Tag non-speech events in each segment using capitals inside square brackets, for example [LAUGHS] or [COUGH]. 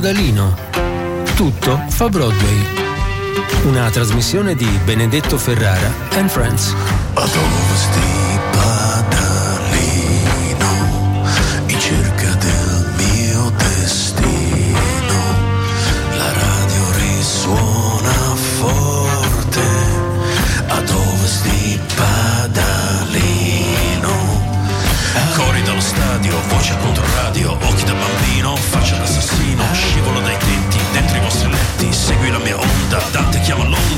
Padalino. Tutto fa Broadway. Una trasmissione di Benedetto Ferrara and Friends. Dante chiama Londra.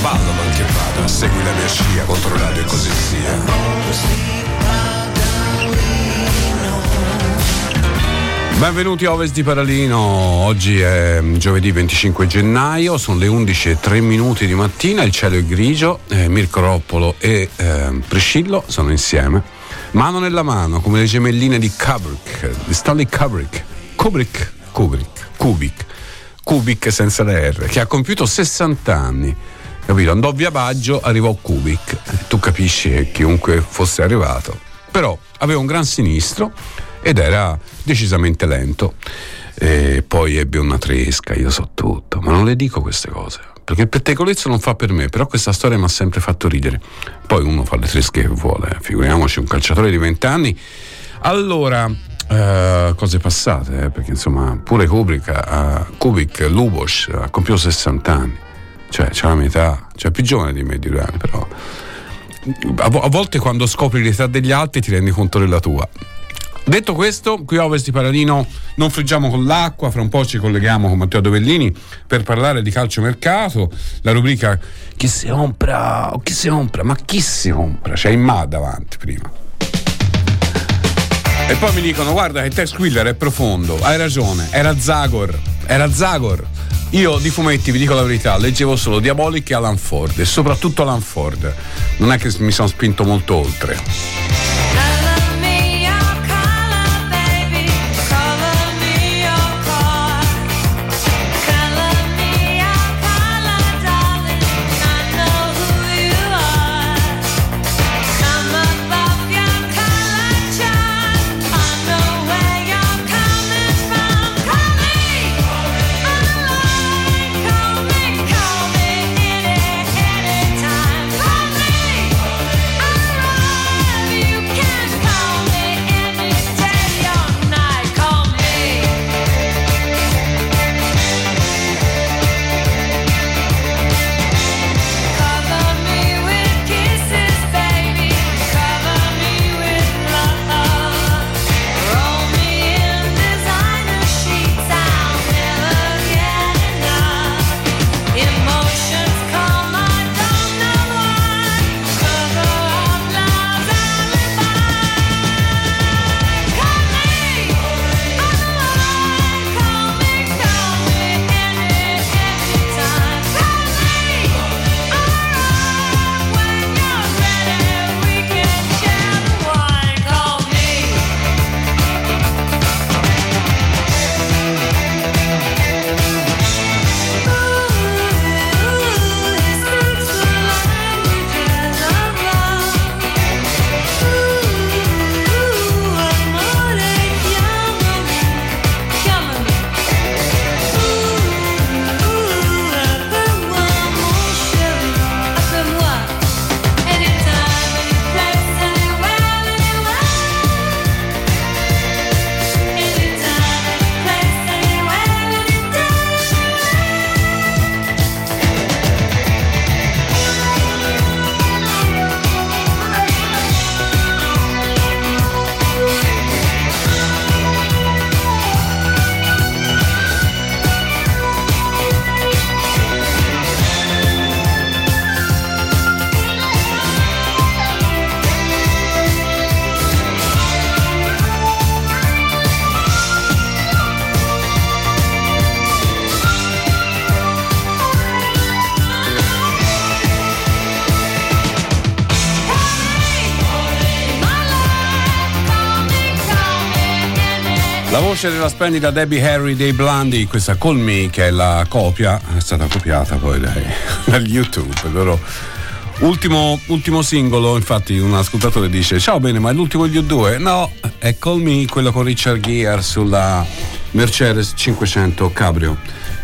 Strada, ballo ma che vada, segui la mia scia, contro radio e così sia. Benvenuti a Ovest di Paralino, oggi è giovedì 25 gennaio, sono le 11 e 3 minuti di mattina, il cielo è grigio, eh, Mirko Roppolo e eh, Priscillo sono insieme, mano nella mano come le gemelline di Kubrick, di Stanley Kubrick, Kubrick, Kubrick, Kubrick, Kubrick senza le R, che ha compiuto 60 anni, capito? Andò via Baggio, arrivò Kubrick, tu capisci che chiunque fosse arrivato, però aveva un gran sinistro ed era decisamente lento. E poi ebbe una tresca, io so tutto, ma non le dico queste cose. Perché il pettegolezzo non fa per me, però questa storia mi ha sempre fatto ridere. Poi uno fa le tresche che vuole, figuriamoci un calciatore di 20 anni. Allora, eh, cose passate, eh, perché insomma pure Kubrick, ha, Kubik, Lubos ha compiuto 60 anni, cioè c'è la metà, cioè più giovane di me di due anni, però a, vo- a volte quando scopri l'età degli altri ti rendi conto della tua. Detto questo, qui a Ovest di Paradino non friggiamo con l'acqua, fra un po' ci colleghiamo con Matteo Dovellini per parlare di calciomercato, la rubrica chi si compra, chi si compra, ma chi si compra? C'è in ma davanti prima. E poi mi dicono guarda che Tex Wheeler è profondo, hai ragione, era Zagor, era Zagor. Io di fumetti, vi dico la verità, leggevo solo Diabolic e Alan Ford e soprattutto Alan Ford. Non è che mi sono spinto molto oltre. Voce della splendida Debbie Harry dei Blondie, questa Call Me, che è la copia, è stata copiata poi dai, [LAUGHS] dagli YouTube. Loro Ultimo, ultimo, singolo, infatti un ascoltatore dice ciao bene ma è l'ultimo degli U2? No, è Call Me, quello con Richard Gere sulla Mercedes 500 Cabrio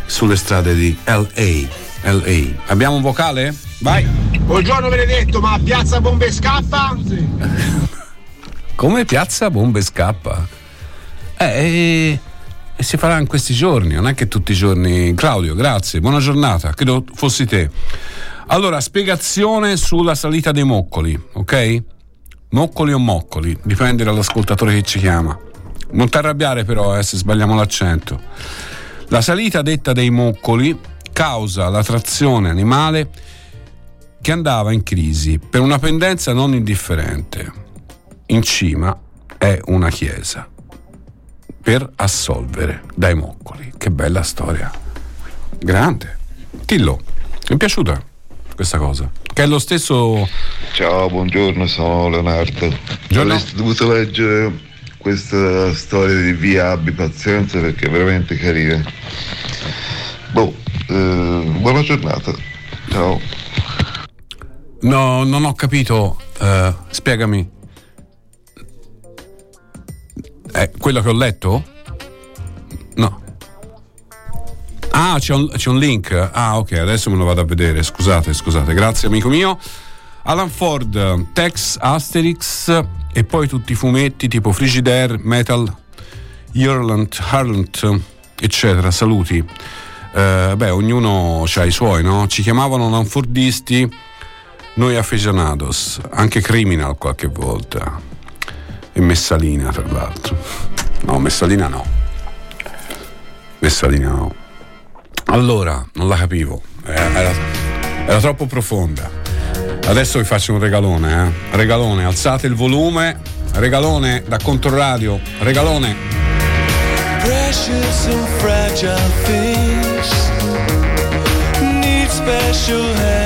sulle strade di LA. LA. Abbiamo un vocale? Vai! Buongiorno Benedetto, ma Piazza Bombe scappa? [LAUGHS] Come Piazza Bombe scappa? Eh, e si farà in questi giorni, non è che tutti i giorni. Claudio, grazie, buona giornata, credo fossi te. Allora, spiegazione sulla salita dei moccoli, ok? Moccoli o moccoli, dipende dall'ascoltatore che ci chiama. Non ti arrabbiare però eh, se sbagliamo l'accento. La salita detta dei moccoli causa la trazione animale che andava in crisi per una pendenza non indifferente. In cima è una chiesa per assolvere dai moccoli. Che bella storia. Grande. Tillo, mi è piaciuta questa cosa? Che è lo stesso... Ciao, buongiorno, sono Leonardo. Buongiorno. Avresti dovuto leggere questa storia di Via Abbi Pazienza perché è veramente carina. Boh, eh, buona giornata. Ciao. No, non ho capito. Uh, spiegami. È quello che ho letto? No. Ah, c'è un, c'è un, link. Ah, ok, adesso me lo vado a vedere. Scusate, scusate. Grazie, amico mio. Alan Ford, Tex, Asterix e poi tutti i fumetti tipo Frigidaire, Metal, Ireland, Harland, eccetera. Saluti. Eh, beh, ognuno ha i suoi, no? Ci chiamavano lanfordisti, noi aficionados, anche criminal qualche volta e Messalina tra l'altro. No, Messalina no. Messalina no. Allora, non la capivo, era, era troppo profonda. Adesso vi faccio un regalone, eh? Regalone, alzate il volume, regalone da Controradio, regalone. Precious and fragile things need special handling.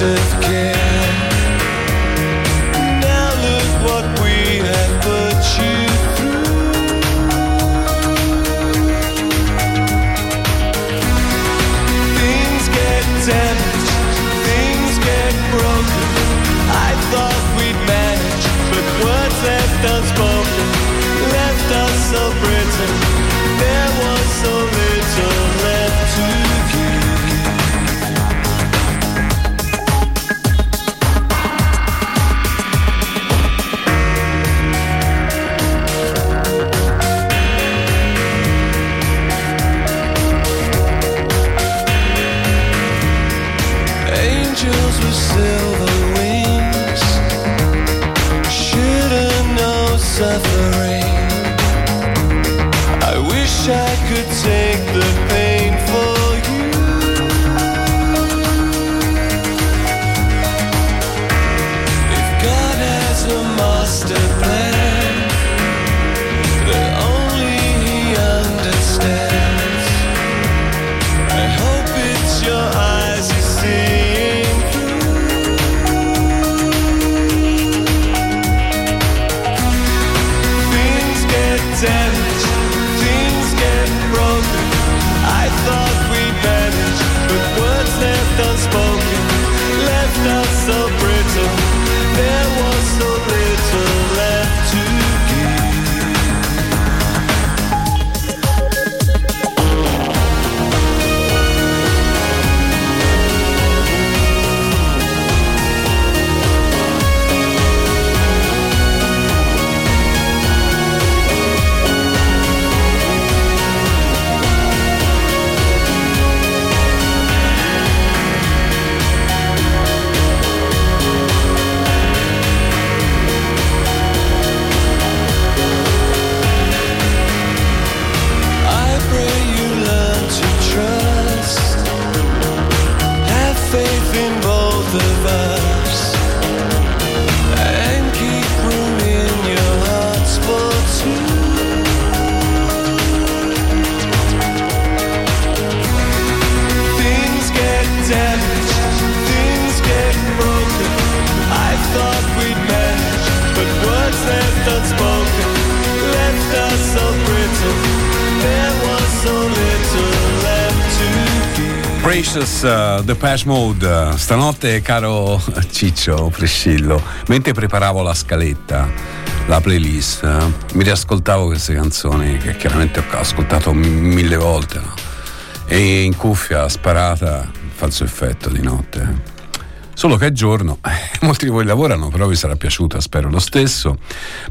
just Depeche Mode. Stanotte, caro Ciccio Prescillo, mentre preparavo la scaletta, la playlist, mi riascoltavo queste canzoni che chiaramente ho ascoltato mille volte. No? E in cuffia sparata fa il suo effetto di notte. Solo che è giorno, [LAUGHS] molti di voi lavorano, però vi sarà piaciuta, spero lo stesso.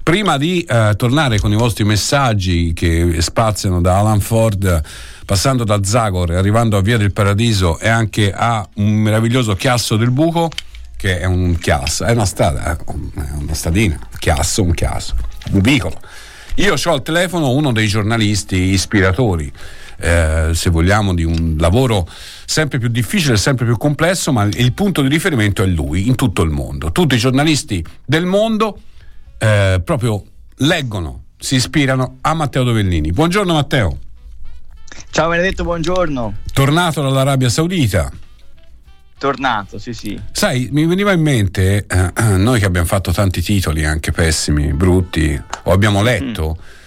Prima di eh, tornare con i vostri messaggi che spaziano da Alan Ford, passando da Zagor, arrivando a Via del Paradiso e anche a un meraviglioso chiasso del buco, che è un chiasso, è una strada, è una stadina, chiasso, un chiasso, un vicolo. Io ho al telefono uno dei giornalisti ispiratori eh, se vogliamo, di un lavoro sempre più difficile, sempre più complesso, ma il punto di riferimento è lui in tutto il mondo. Tutti i giornalisti del mondo eh, proprio leggono, si ispirano a Matteo Dovellini. Buongiorno Matteo. Ciao Benedetto, buongiorno. Tornato dall'Arabia Saudita. Tornato, sì, sì. Sai, mi veniva in mente, eh, noi che abbiamo fatto tanti titoli, anche pessimi, brutti, o abbiamo letto. Mm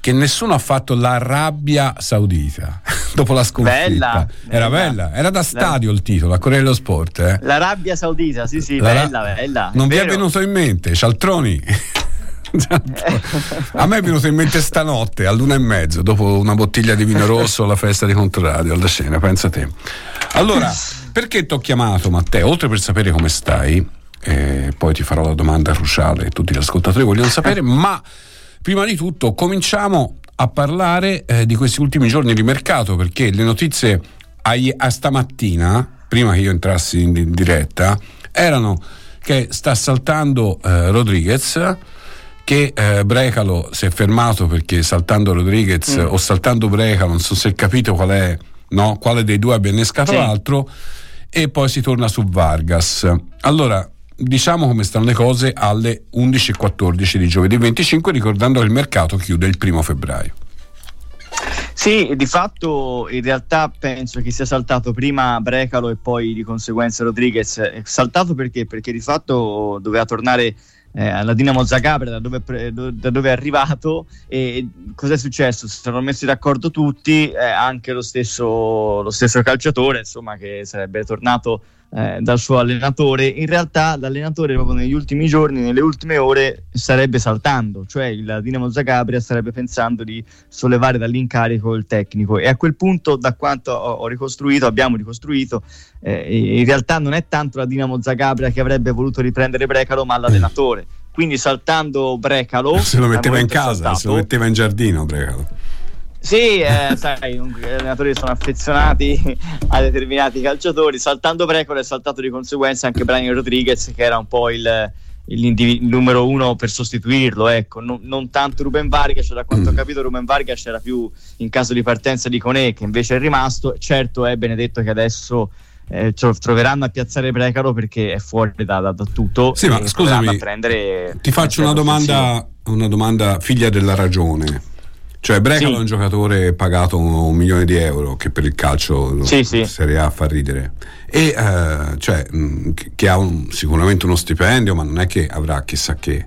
che nessuno ha fatto l'Arabia Saudita [LAUGHS] dopo la sconfitta. Bella, era bella. bella, era da stadio il titolo, a Corriere dello Sport. Eh. L'Arabia Saudita, sì, sì, La, bella, bella. Non vi è venuto in mente, Cialtroni? [LAUGHS] a me è venuto in mente stanotte all'una e mezzo dopo una bottiglia di vino rosso alla festa di Controradio alla scena pensa te allora perché ti ho chiamato Matteo oltre per sapere come stai eh, poi ti farò la domanda cruciale tutti gli ascoltatori vogliono sapere ma Prima di tutto cominciamo a parlare eh, di questi ultimi giorni di mercato perché le notizie a, a stamattina, prima che io entrassi in, in diretta, erano che sta saltando eh, Rodriguez che eh, Brecalo si è fermato perché saltando Rodriguez mm. o saltando Brecalo non so se hai capito qual è no? quale dei due abbia innescato sì. l'altro e poi si torna su Vargas allora diciamo come stanno le cose alle 11.14 di giovedì 25 ricordando che il mercato chiude il primo febbraio. Sì, di fatto in realtà penso che sia saltato prima Brecalo e poi di conseguenza Rodriguez. È saltato perché? Perché di fatto doveva tornare eh, alla Dinamo Zagabria da dove, da dove, è arrivato e cosa è successo? Si sono messi d'accordo tutti, eh, anche lo stesso, lo stesso calciatore insomma che sarebbe tornato eh, dal suo allenatore, in realtà l'allenatore proprio negli ultimi giorni, nelle ultime ore starebbe saltando, cioè il Dinamo Zagabria starebbe pensando di sollevare dall'incarico il tecnico e a quel punto da quanto ho, ho ricostruito, abbiamo ricostruito, eh, in realtà non è tanto la Dinamo Zagabria che avrebbe voluto riprendere Brecalo ma l'allenatore. Quindi saltando Brecalo... Se lo metteva in casa, saltato, se lo metteva in giardino Brecalo. Sì, eh, sai, gli allenatori sono affezionati a determinati calciatori. Saltando Brecolo è saltato di conseguenza anche Brian Rodriguez, che era un po' il, il, numero uno per sostituirlo. Ecco. Non, non, tanto Ruben Vargas, da quanto ho mm. capito, Ruben Vargas era più in caso di partenza di Conè, che invece è rimasto. Certo è Benedetto che adesso eh, troveranno a piazzare Brecalo perché è fuori da, da, da tutto. Sì, ma scusami, ti faccio una domanda, una domanda figlia della ragione. Cioè Brecalo sì. è un giocatore pagato un, milione di euro che per il calcio sì, sì. Serie A fa ridere e uh, cioè, mh, che ha un, sicuramente uno stipendio ma non è che avrà chissà che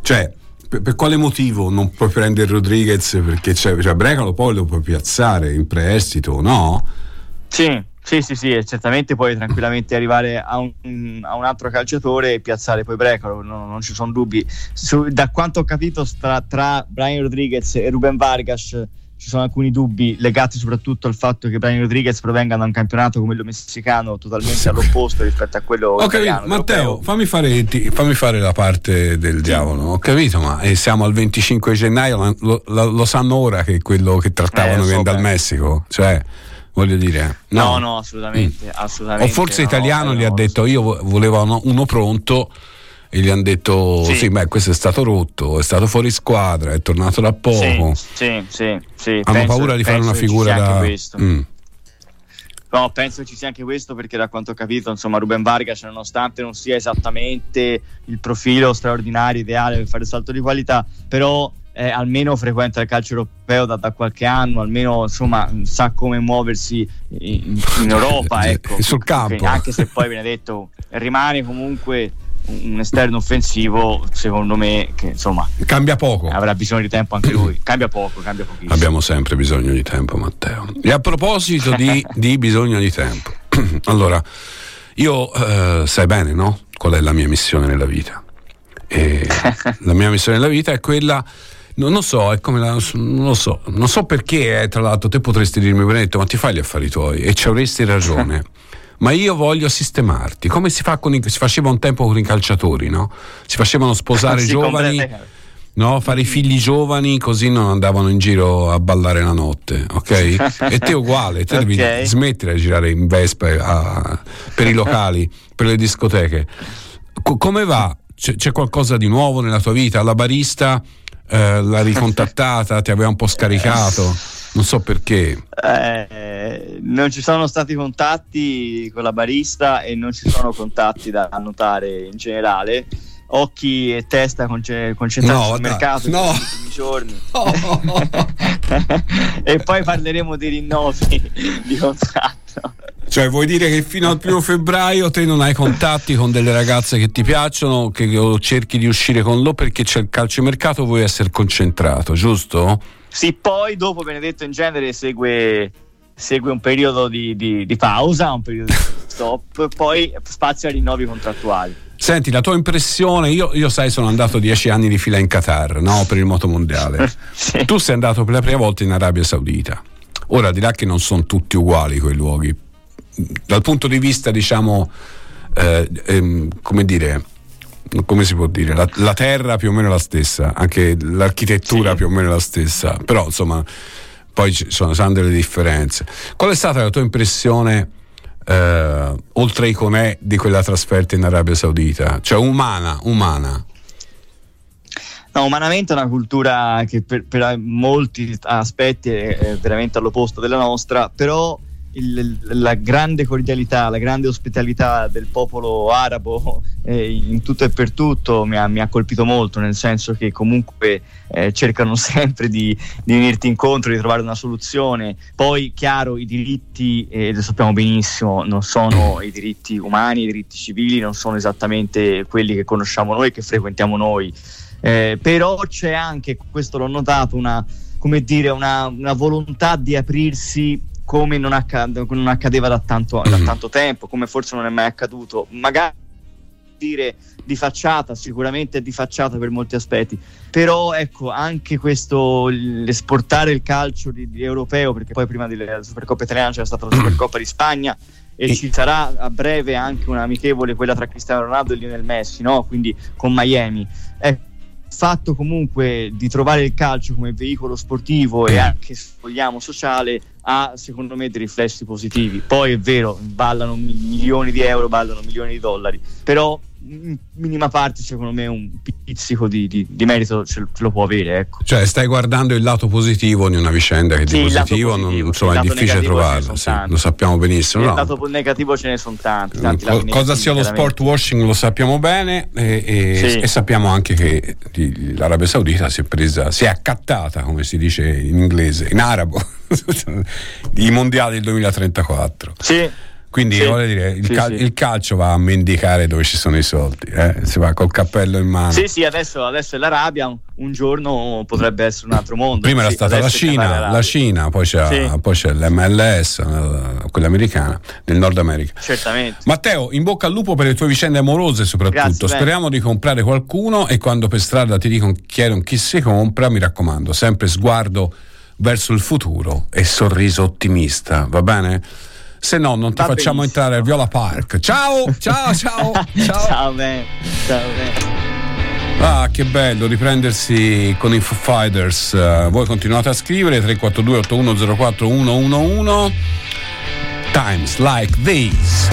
cioè per, per quale motivo non puoi prendere Rodriguez perché c'è, cioè Brecalo poi lo puoi piazzare in prestito no? Sì sì, sì, sì, certamente puoi tranquillamente arrivare a un, a un, altro calciatore e piazzare poi Brecalo, no, non ci sono dubbi. Su, da quanto ho capito tra, tra Brian Rodriguez e Ruben Vargas ci sono alcuni dubbi legati soprattutto al fatto che Brian Rodriguez provenga da un campionato come quello messicano totalmente all'opposto rispetto a quello Ho capito, Matteo, fammi fare, ti, fammi fare, la parte del sì. diavolo. Ho capito, ma eh, siamo al 25 gennaio, lo, lo, lo, sanno ora che quello che trattavano eh, so, dal Messico. Cioè, voglio dire. No, no, no assolutamente, mm. assolutamente, O forse no, italiano gli ha detto io volevo uno pronto e gli hanno detto sì. sì. beh questo è stato rotto, è stato fuori squadra, è tornato da poco. Sì, sì, sì. Hanno penso, paura di fare una figura da... Mm. No, penso che ci sia anche questo perché da quanto ho capito, insomma, Ruben Vargas, nonostante non sia esattamente il profilo straordinario, ideale per fare il salto di qualità, però eh, almeno frequenta il calcio europeo da, da, qualche anno, almeno insomma sa come muoversi in, in [LAUGHS] Europa, ecco. sul campo. Anche se poi viene detto rimane comunque un esterno offensivo, secondo me, che insomma cambia poco. Avrà bisogno di tempo anche lui. Cambia poco, cambia pochissimo. Abbiamo sempre bisogno di tempo, Matteo. E a proposito di, [LAUGHS] di bisogno di tempo, [CLEARS THROAT] allora, io eh, sai bene, no? Qual è la mia missione nella vita? E [LAUGHS] la mia missione nella vita è quella non lo so, è come la, non lo so, non so perché, eh, tra l'altro, te potresti dirmi, Benedetto, ma ti fai gli affari tuoi e ci avresti ragione. [LAUGHS] ma io voglio sistemarti, come si, fa con i, si faceva un tempo con i calciatori, no? Si facevano sposare [LAUGHS] giovani, no? fare i figli giovani così non andavano in giro a ballare la notte, ok? e te uguale, te okay. devi smettere di girare in Vespa a, per i locali, [LAUGHS] per le discoteche. C- come va? C'è, c'è qualcosa di nuovo nella tua vita? La barista eh, l'ha ricontattata, ti aveva un po' scaricato, non so perché. Eh, non ci sono stati contatti con la barista e non ci sono contatti da annotare in generale. Occhi e testa conce- concentrati no, sul dai, mercato no. in ultimi giorni. [LAUGHS] No. [LAUGHS] e poi parleremo dei rinnovi [LAUGHS] di contratto. Cioè, vuoi dire che fino al primo febbraio te non hai contatti con delle ragazze che ti piacciono, che cerchi di uscire con loro perché c'è il calciomercato, vuoi essere concentrato, giusto? Sì, poi dopo Benedetto in genere segue, segue un periodo di, di, di, pausa, un periodo di stop, [LAUGHS] poi spazio ai rinnovi contrattuali. Senti, la tua impressione, io, io, sai sono andato dieci anni di fila in Qatar, no? per il motomondiale. [LAUGHS] sì. Tu sei andato per la prima volta in Arabia Saudita. Ora dirà che non sono tutti uguali quei luoghi, dal punto di vista, diciamo, eh, ehm, come dire, come si può dire, la, la, terra più o meno è la stessa, anche l'architettura sì. più o meno è la stessa, però insomma poi ci sono, sono delle differenze. Qual è stata la tua impressione, eh, oltre ai conè, di quella trasferta in Arabia Saudita? Cioè umana, umana. No, umanamente è una cultura che per, per molti aspetti è veramente all'opposto della nostra, però il, la grande cordialità, la grande ospitalità del popolo arabo [LAUGHS] eh, in tutto e per tutto mi ha, mi ha, colpito molto, nel senso che comunque eh, cercano [LAUGHS] sempre di, di, venirti incontro, di trovare una soluzione. Poi, chiaro, i diritti, eh, lo sappiamo benissimo, non sono i diritti umani, i diritti civili, non sono esattamente quelli che conosciamo noi, che frequentiamo noi. Eh, però c'è anche, questo l'ho notato, una, dire, una, una volontà di aprirsi come non, accade, non accadeva da tanto, da mm. tanto, tempo, come forse non è mai accaduto. Magari dire di facciata, sicuramente di facciata per molti aspetti, però ecco anche questo l'esportare il calcio di, di europeo, perché poi prima della Supercoppa italiana c'era stata la Supercoppa di Spagna e ci sarà a breve anche un'amichevole quella tra Cristiano Ronaldo e Lionel Messi, no? quindi con Miami. Ecco fatto comunque di trovare il calcio come veicolo sportivo e anche se vogliamo sociale ha secondo me dei riflessi positivi. Poi è vero, ballano milioni di euro, ballano milioni di dollari, però in minima parte secondo me un pizzico di, di, di merito ce, lo può avere ecco. cioè stai guardando il lato positivo di una vicenda che sì, di positivo, positivo non, insomma, è difficile trovarlo sì, lo sappiamo benissimo il lato negativo ce ne sono tanti, tanti Co- cosa sia lo sport washing lo sappiamo bene e, e, sì. e sappiamo anche che l'Arabia Saudita si è presa si è accattata come si dice in inglese in arabo i mondiali del 2034 sì quindi sì, voglio dire, il, sì, cal- sì. il, calcio va a mendicare dove ci sono i soldi, eh? si va col cappello in mano. Sì, sì, adesso, adesso è l'Arabia, un, un, giorno potrebbe essere un altro mondo. Prima era stata la Cina, la Cina, poi c'è, poi c'è l'MLS, eh, quella americana, del Nord America. Certamente. Matteo, in bocca al lupo per le tue vicende amorose soprattutto. Grazie, Speriamo bene. di comprare qualcuno e quando per strada ti dicono chiedono chi si compra, mi raccomando, sempre sguardo verso il futuro e sorriso ottimista, va bene? se no non ti Va facciamo benissimo. entrare al Viola Park. Ciao, ciao, ciao. [LAUGHS] ciao, ciao, ben. ciao ben. Ah, che bello riprendersi con i Foo Fighters. Uh, voi continuate a scrivere 342 8104 111 Times like these.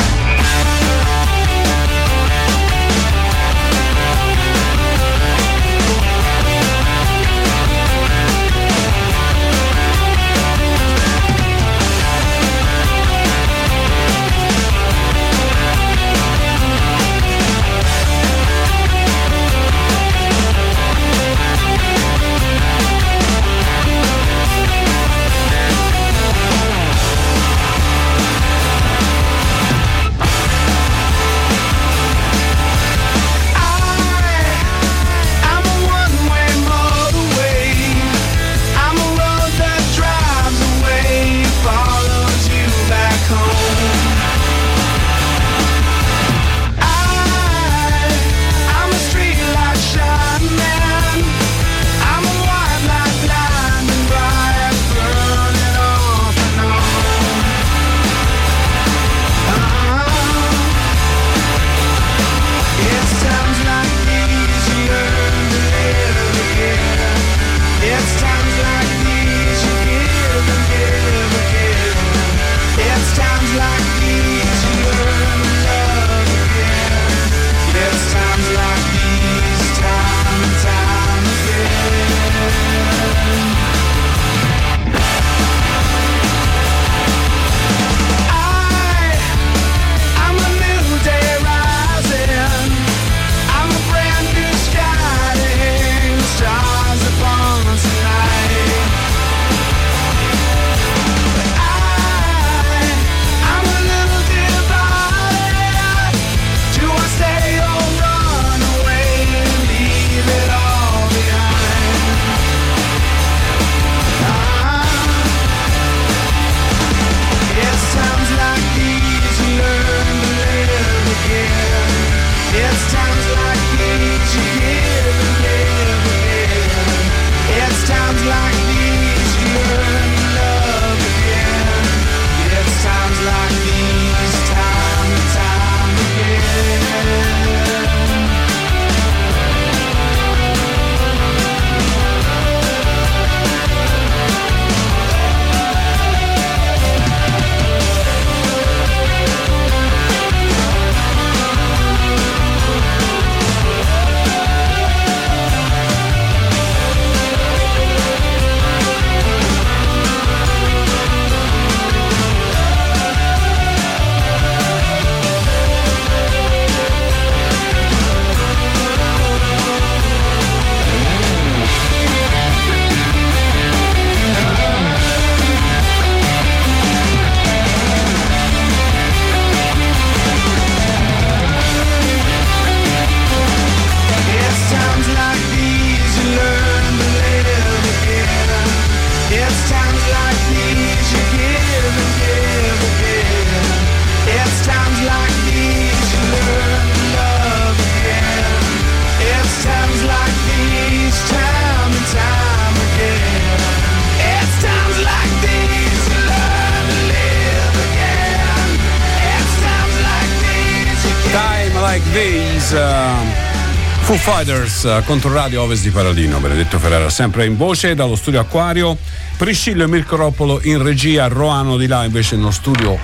Foo Fighters uh, contro Radio Ovest di Paradino, Benedetto Ferrara sempre in voce dallo studio Acquario, Priscillo e Mirko Roppolo in regia, Roano di là invece nello studio,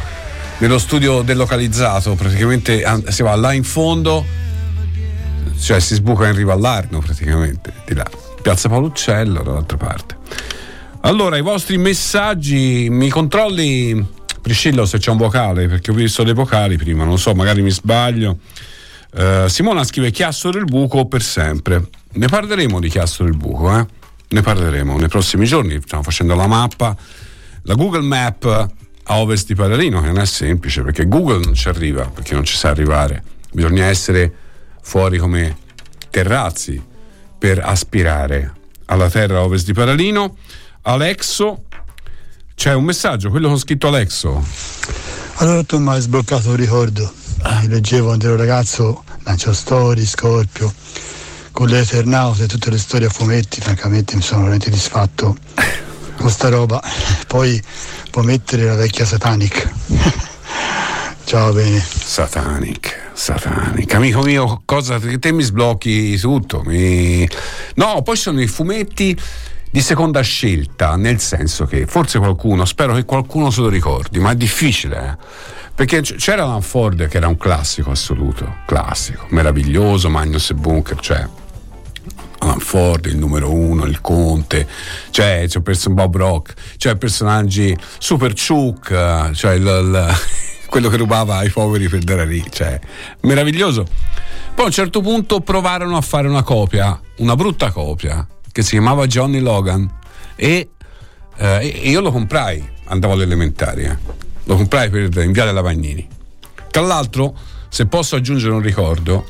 nello studio delocalizzato, praticamente si va là in fondo, cioè si sbuca in riva all'Arno praticamente, di là, Piazza Paoluccello dall'altra parte. Allora, i vostri messaggi, mi controlli Priscillo se c'è un vocale, perché ho visto dei vocali prima, non so, magari mi sbaglio. Uh, Simona scrive Chiasso del Buco per sempre. Ne parleremo di Chiasso del Buco, eh? Ne parleremo nei prossimi giorni. Stiamo facendo la mappa, la Google Map a ovest di Palerino, che non è semplice perché Google non ci arriva, perché non ci sa arrivare. Bisogna essere fuori come terrazzi per aspirare alla terra a ovest di Paralino. Alexo c'è un messaggio, quello con scritto Alexo. Allora tu mi hai sbloccato un ricordo. Mi leggevo quando ero ragazzo Lancia Story, Scorpio, con le Eternaute e tutte le storie a fumetti, francamente mi sono veramente disfatto [LAUGHS] con sta roba. Poi può mettere la vecchia Satanic. [LAUGHS] Ciao bene. Satanic, Satanic. Amico mio, cosa te mi sblocchi tutto? Mi... No, poi sono i fumetti di seconda scelta, nel senso che forse qualcuno, spero che qualcuno se lo ricordi, ma è difficile, eh? perché c'era Alan Ford che era un classico assoluto, classico, meraviglioso, Magnus e Bunker, cioè Alan Ford, il numero uno, il conte, cioè c'è person Bob Rock, cioè personaggi super Chuck, cioè il, il, [LAUGHS] quello che rubava ai poveri per dare lì, cioè meraviglioso. Poi a un certo punto provarono a fare una copia, una brutta copia, che si chiamava Johnny Logan e, eh, io lo comprai, andavo alle elementari, eh. lo comprai per inviare Lavagnini. Tra l'altro, se posso aggiungere un ricordo,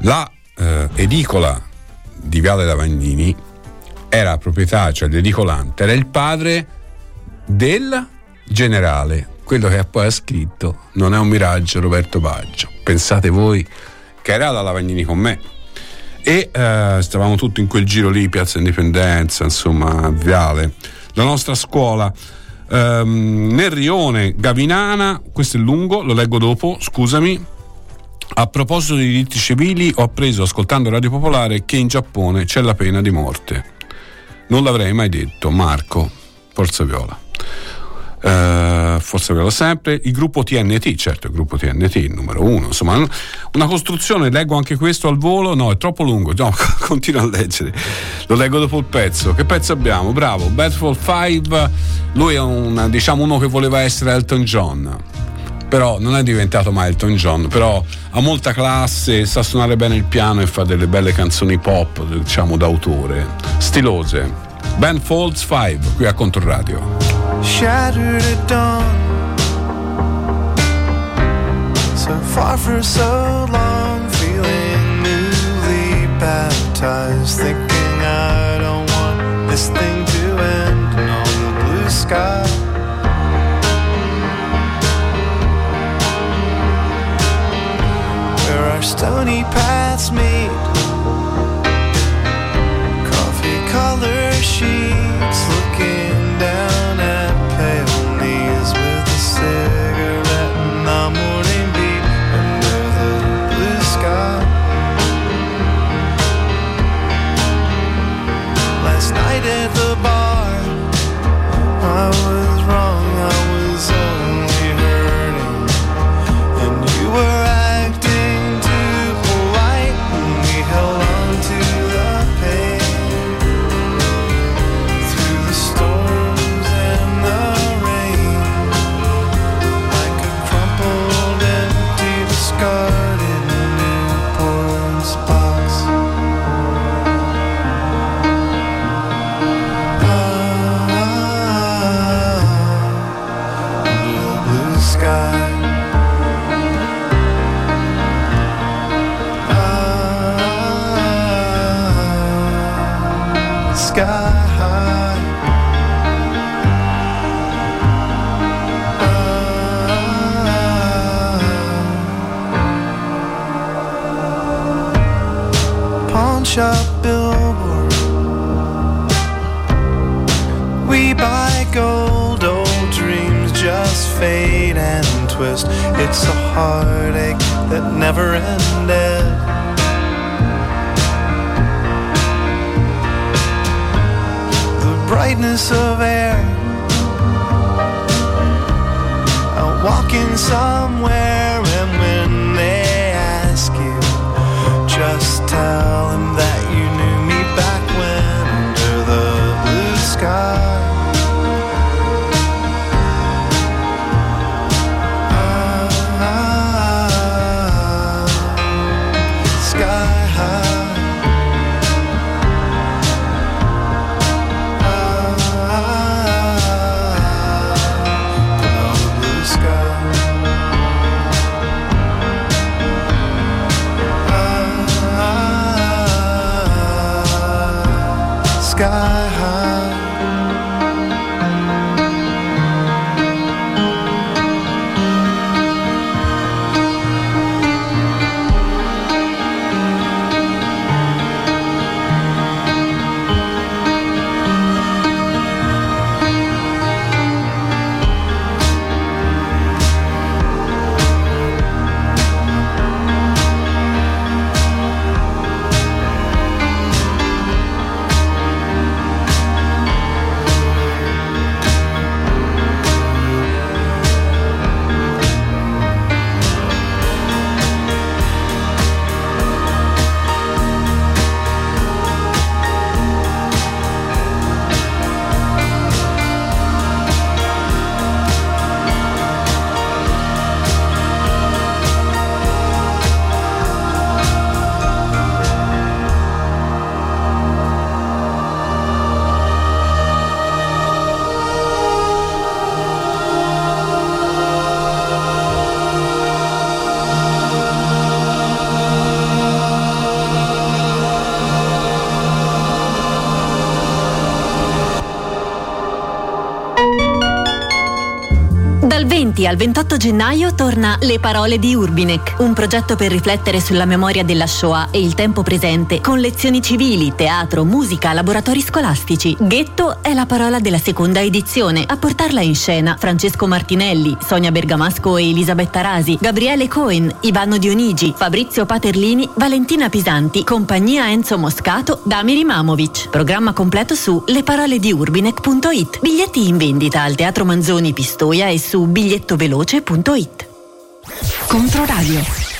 la eh, edicola di Viale Lavagnini era proprietà, cioè l'edicolante, era il padre del generale, quello che poi ha scritto Non è un miraggio Roberto Baggio. Pensate voi che era la Lavagnini con me e eh, stavamo tutti in quel giro lì, Piazza Indipendenza, insomma, Viale. La nostra scuola ehm, nel rione Gavinana, questo è lungo, lo leggo dopo, scusami. A proposito di diritti civili, ho appreso ascoltando Radio Popolare che in Giappone c'è la pena di morte. Non l'avrei mai detto, Marco, Forza Viola. Uh, forse ve lo sempre, il gruppo TNT, certo il gruppo TNT, il numero uno, insomma una costruzione, leggo anche questo al volo, no è troppo lungo, no, [LAUGHS] continuo a leggere, lo leggo dopo il pezzo, che pezzo abbiamo? Bravo, Battle 5, lui è un, diciamo uno che voleva essere Elton John, però non è diventato mai Elton John, però ha molta classe, sa suonare bene il piano e fa delle belle canzoni pop, diciamo d'autore, stilose. Ben Folds 5 qui a Controradio. Shattered at dawn. So far for so long, feeling newly baptized, thinking I don't want this thing to end. And all the blue sky. Where our stony paths meet, coffee color sheets looking down. I was 20 al 28 gennaio torna Le parole di Urbinek, un progetto per riflettere sulla memoria della Shoah e il tempo presente, con lezioni civili, teatro, musica, laboratori scolastici. Ghetto è la parola della seconda edizione. A portarla in scena Francesco Martinelli, Sonia Bergamasco e Elisabetta Rasi, Gabriele Cohen, Ivano Dionigi, Fabrizio Paterlini, Valentina Pisanti, compagnia Enzo Moscato, Damiri Mamovic. Programma completo su leparolediurbinek.it. Biglietti in vendita al Teatro Manzoni Pistoia e su bigliettoveloce.it. Controradio.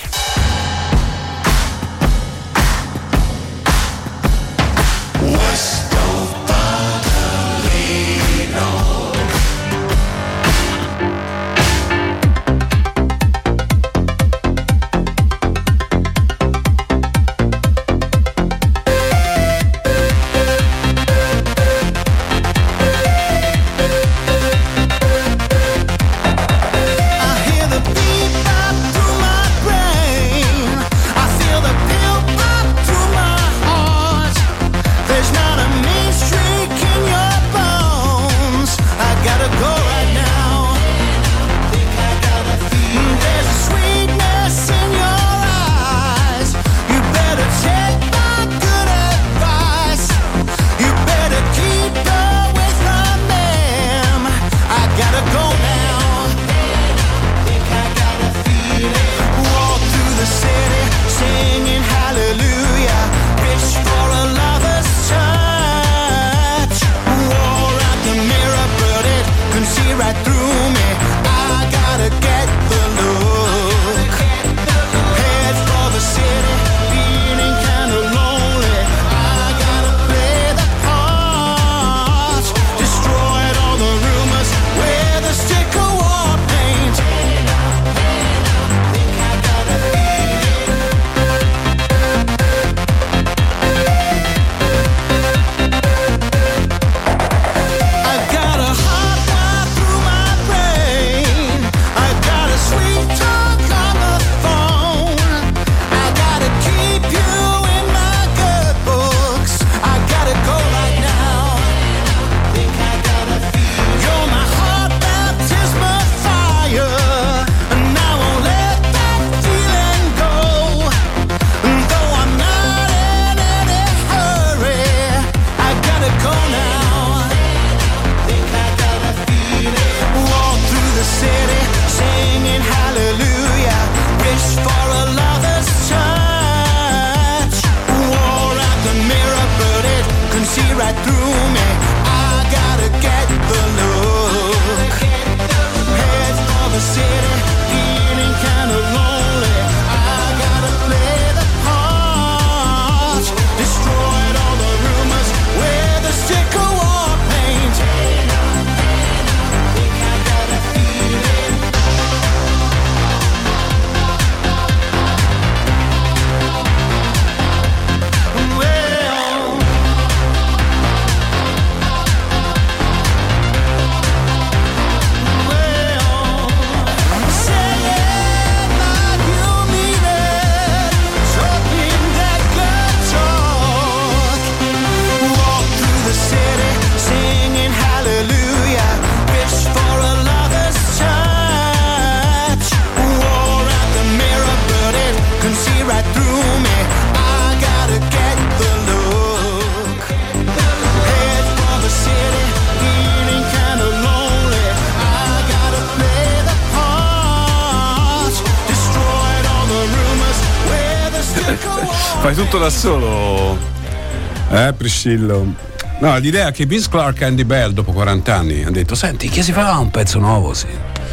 Priscillo. No, l'idea che Vince Clark e Andy Bell dopo 40 anni hanno detto: Senti, che si fa un pezzo nuovo? Sì.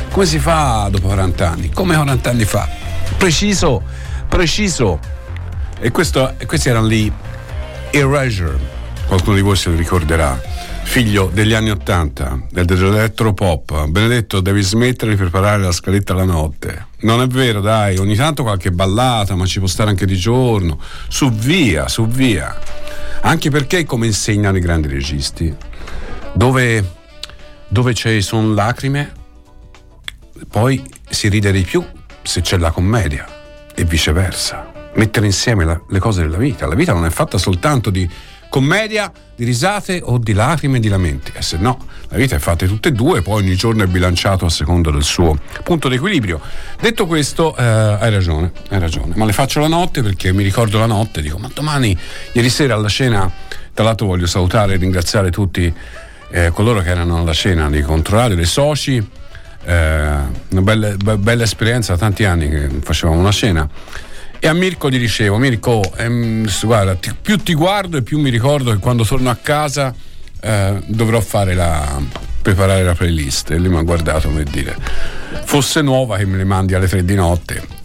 Come si fa dopo 40 anni? Come 40 anni fa? Preciso, preciso. E, questo, questi erano lì Erasure. Qualcuno di voi se lo ricorderà. Figlio degli anni 80, del dell'elettropop. Benedetto, devi smettere di preparare la scaletta la notte. Non è vero, dai, ogni tanto qualche ballata, ma ci può stare anche di giorno. Su via, su via. Anche perché, come insegnano i grandi registi, dove, dove ci sono lacrime, poi si ride di più se c'è la commedia e viceversa. Mettere insieme la- le cose della vita. La vita non è fatta soltanto di commedia, di risate o di lacrime e di lamenti. E se no, la vita è fatta di tutte e due, poi ogni giorno è bilanciato a seconda del suo punto di equilibrio. Detto questo, eh, hai ragione, hai ragione. Ma le faccio la notte perché mi ricordo la notte, dico, ma domani, ieri sera alla cena, tra l'altro voglio salutare e ringraziare tutti eh, coloro che erano alla cena di Controradio, dei soci, eh, una bella, be- bella esperienza, tanti anni che facevamo una cena. E a Mirko gli dicevo, Mirko, ehm, guarda, ti- più ti guardo e più mi ricordo che quando torno a casa eh, dovrò fare la, preparare la playlist. E lui mi ha guardato per dire, fosse nuova che me le mandi alle tre di notte.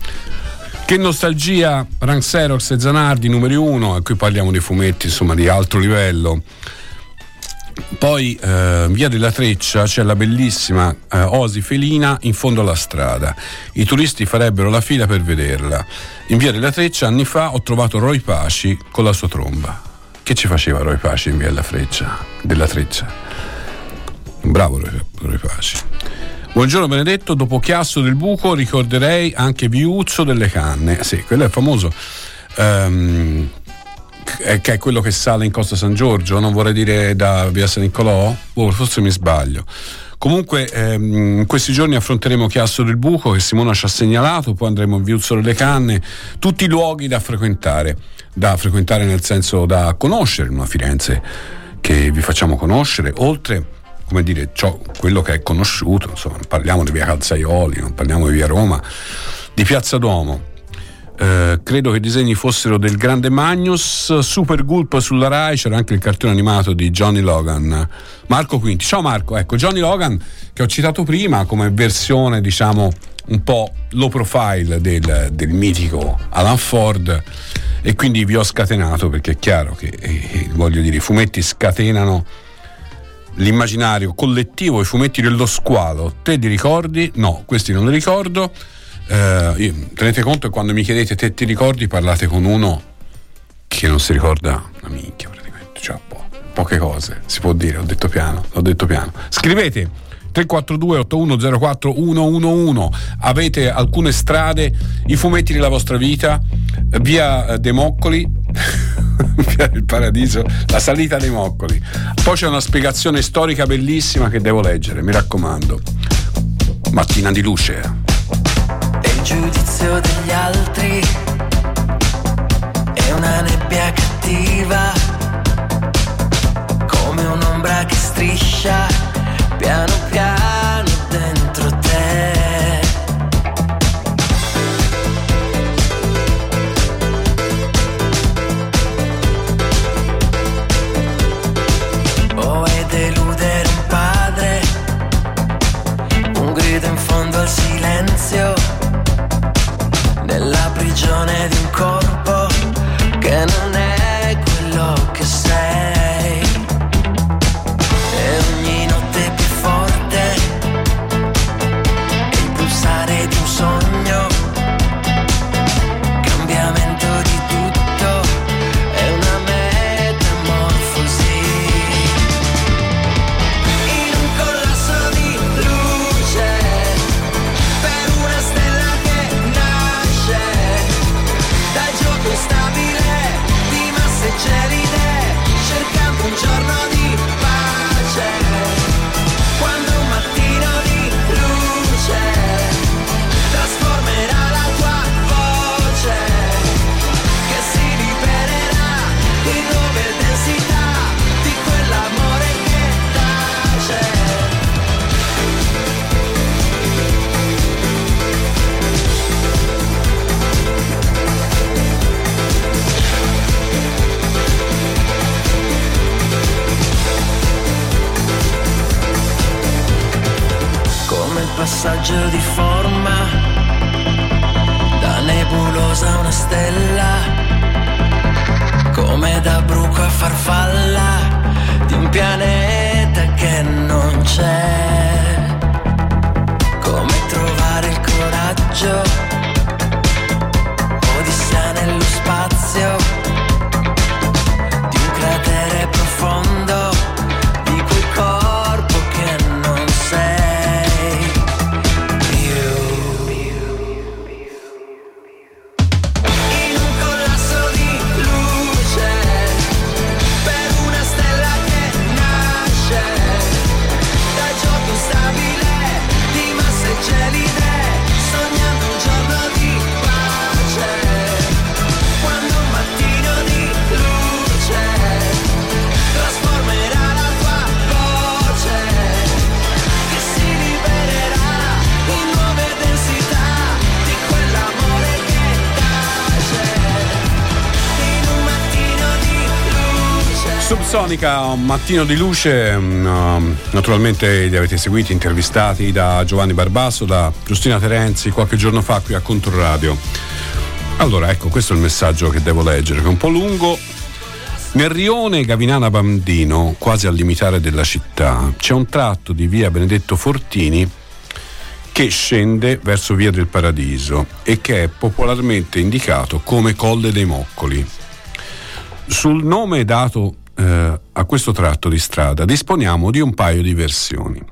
Che nostalgia, Rank Xerox e Zanardi numeri uno, e qui parliamo di fumetti insomma di alto livello. Poi eh, via della Treccia c'è la bellissima eh, Osi Felina in fondo alla strada. I turisti farebbero la fila per vederla. In via della Treccia anni fa ho trovato Roy Paci con la sua tromba. Che ci faceva Roy Paci in via della, Freccia, della Treccia? Bravo Roy, Paci. Buongiorno Benedetto, dopo Chiasso del Buco ricorderei anche Viuzzo delle Canne. Sì, quello è famoso. Eh, che è quello che sale in Costa San Giorgio, non vorrei dire da via San Nicolò, oh, forse mi sbaglio. Comunque ehm, in questi giorni affronteremo Chiasso del Buco che Simona ci ha segnalato, poi andremo in Viuzzo delle Canne, tutti i luoghi da frequentare, da frequentare nel senso da conoscere una Firenze che vi facciamo conoscere, oltre come dire, ciò, quello che è conosciuto, insomma, parliamo di via Calzaioli, non parliamo di via Roma, di Piazza Duomo. Eh, credo che i disegni fossero del grande Magnus, Super Gulp sulla Rai, c'era anche il cartone animato di Johnny Logan. Marco Quinti, ciao Marco, ecco Johnny Logan che ho citato prima come versione diciamo un po' low profile del, del mitico Alan Ford e quindi vi ho scatenato perché è chiaro che eh, voglio dire i fumetti scatenano l'immaginario collettivo, i fumetti dello squalo. Te li ricordi? No, questi non li ricordo. Eh, tenete conto che quando mi chiedete te ti ricordi parlate con uno che non si ricorda una minchia praticamente, cioè po- poche cose, si può dire, ho detto piano, ho detto piano. Scrivete 342 8104 111 avete alcune strade, i fumetti della vostra vita, via eh, De Moccoli, [LAUGHS] via del Paradiso, la salita dei Moccoli. Poi c'è una spiegazione storica bellissima che devo leggere, mi raccomando. Mattina di luce. E il giudizio degli altri è una nebbia cattiva, come un'ombra che striscia piano piano dentro te. Vuoi deludere un padre, un grido in fondo al silenzio, nella prigione di un corpo. Subsonica, un mattino di luce, mm, um, naturalmente li avete seguiti, intervistati da Giovanni Barbasso, da Giustina Terenzi qualche giorno fa qui a Controradio. Allora, ecco, questo è il messaggio che devo leggere, che è un po' lungo. Nel rione Gavinana Bambino, quasi al limitare della città, c'è un tratto di via Benedetto Fortini che scende verso via del Paradiso e che è popolarmente indicato come Colle dei Moccoli. Sul nome dato eh, a questo tratto di strada disponiamo di un paio di versioni.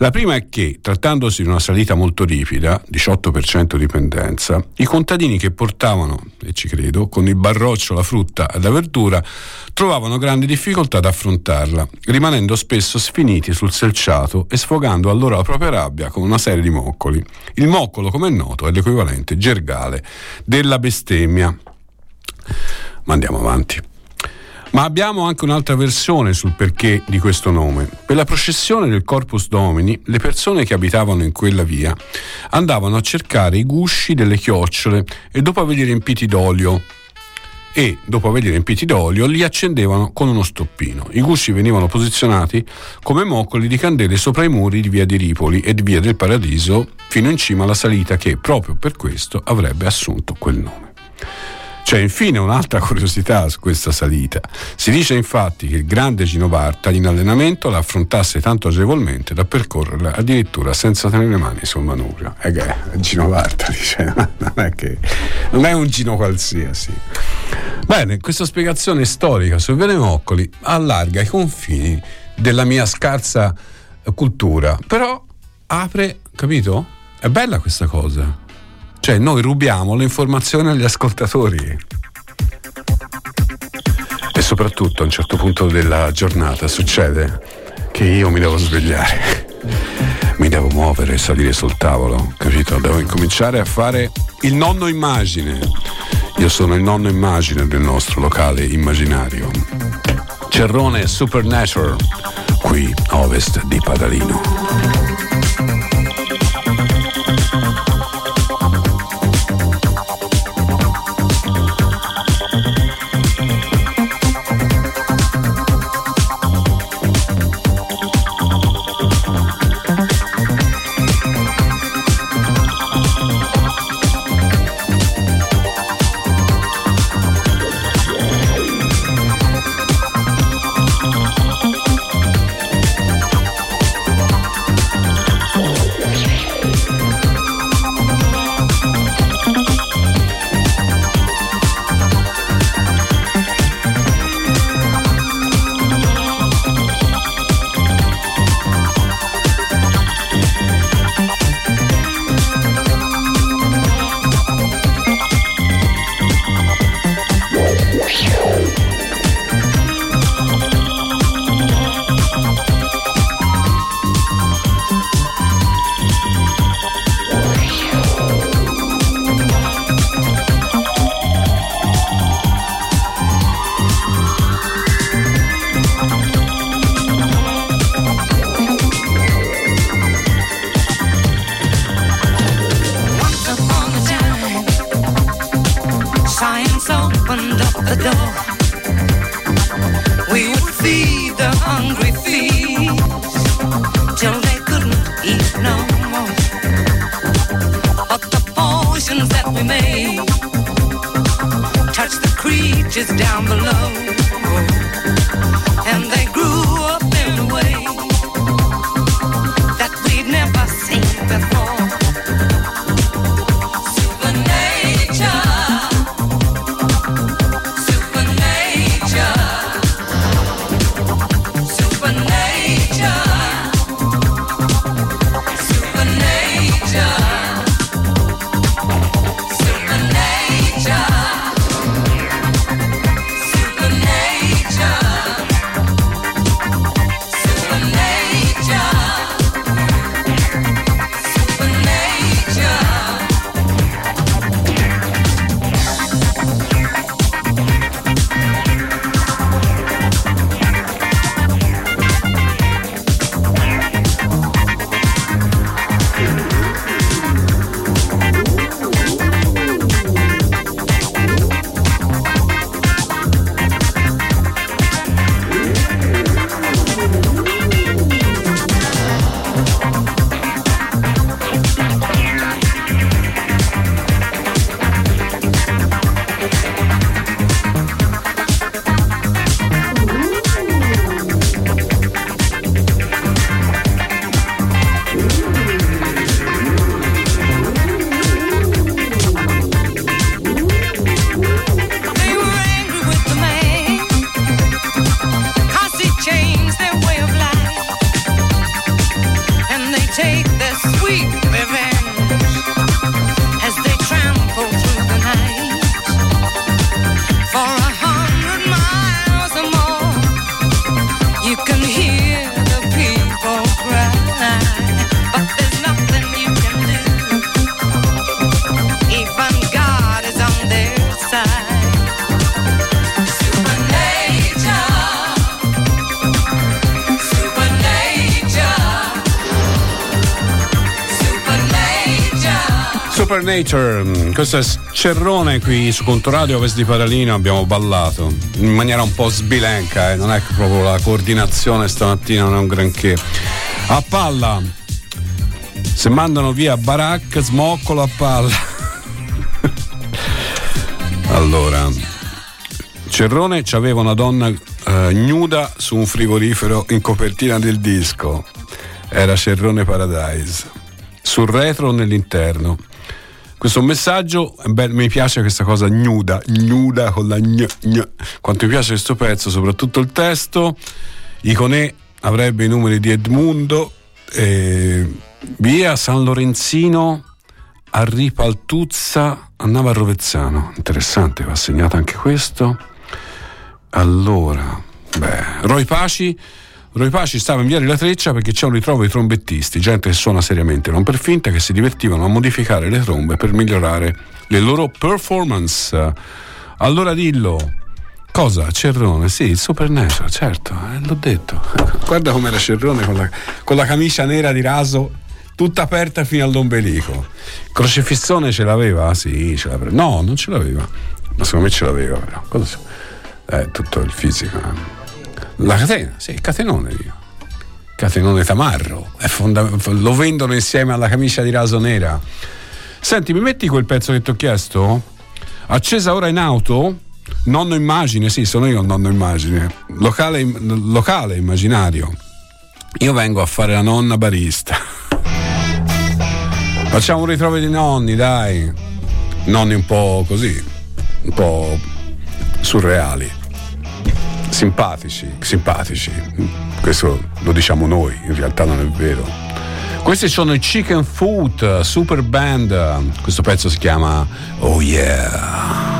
La prima è che, trattandosi di una salita molto ripida, 18% di pendenza, i contadini che portavano, e ci credo, con il barroccio la frutta e la verdura, trovavano grandi difficoltà ad affrontarla, rimanendo spesso sfiniti sul selciato e sfogando allora la propria rabbia con una serie di moccoli. Il moccolo, come è noto, è l'equivalente gergale della bestemmia. Ma andiamo avanti. Ma abbiamo anche un'altra versione sul perché di questo nome. Per la processione del Corpus Domini, le persone che abitavano in quella via andavano a cercare i gusci delle chiocciole e dopo averli riempiti d'olio e dopo averli riempiti d'olio li accendevano con uno stoppino. I gusci venivano posizionati come moccoli di candele sopra i muri di via di Ripoli e di via del Paradiso fino in cima alla salita che proprio per questo avrebbe assunto quel nome. C'è infine un'altra curiosità su questa salita. Si dice infatti che il grande Gino Barta in allenamento la affrontasse tanto agevolmente da percorrerla addirittura senza tenere le mani sul manubrio. E che Gino Barta dice, [LAUGHS] non è che non è un Gino qualsiasi. Bene, questa spiegazione storica su Viale Moccoli allarga i confini della mia scarsa cultura, però apre, capito? È bella questa cosa. Cioè, noi rubiamo le informazioni agli ascoltatori. E soprattutto a un certo punto della giornata succede che io mi devo svegliare, mi devo muovere e salire sul tavolo, capito? Devo incominciare a fare il nonno immagine. Io sono il nonno immagine del nostro locale immaginario. Cerrone Supernatural, qui a ovest di Padalino. Supernature. Mm, questo è Cerrone qui su Contoradio Ovest di Paralino abbiamo ballato in maniera un po' sbilenca, eh, non è che proprio la coordinazione stamattina non è un granché. A palla, se mandano via Barak, smoccolo a palla. [LAUGHS] allora, Cerrone c'aveva una donna eh, nuda su un frigorifero in copertina del disco. Era Cerrone Paradise. Sul retro o nell'interno. Questo messaggio, bello, mi piace questa cosa nuda, nuda con la gn, gn. Quanto mi piace questo pezzo, soprattutto il testo. Iconè avrebbe i numeri di Edmundo. eh, via San Lorenzino a Ripaltuzza andava a Rovezzano. Interessante, va segnato anche questo. Allora, beh, Roy Paci. Roy Paci stava in via della Treccia perché c'è un ritrovo di trombettisti, gente che suona seriamente, non per finta, che si divertivano a modificare le trombe per migliorare le loro performance. Allora dillo, cosa? Cerrone? Sì, il Supernatural, certo, eh, l'ho detto. [LAUGHS] Guarda com'era Cerrone con la, con la camicia nera di raso tutta aperta fino all'ombelico. Crocefissone ce l'aveva? Sì, ce l'aveva. No, non ce l'aveva. Ma secondo me ce l'aveva però. Cosa? Eh, tutto il fisico. eh. La catena, sì, catenone io. Catenone tamarro. Fonda- lo vendono insieme alla camicia di raso nera. Senti, mi metti quel pezzo che ti ho chiesto? Accesa ora in auto? Nonno immagine, sì, sono io il nonno immagine. Locale, locale immaginario. Io vengo a fare la nonna barista. Facciamo un ritrovo di nonni, dai. Nonni un po' così, un po' surreali. Simpatici, simpatici. Questo lo diciamo noi, in realtà non è vero. Questi sono i Chicken Food, super band. Questo pezzo si chiama Oh Yeah.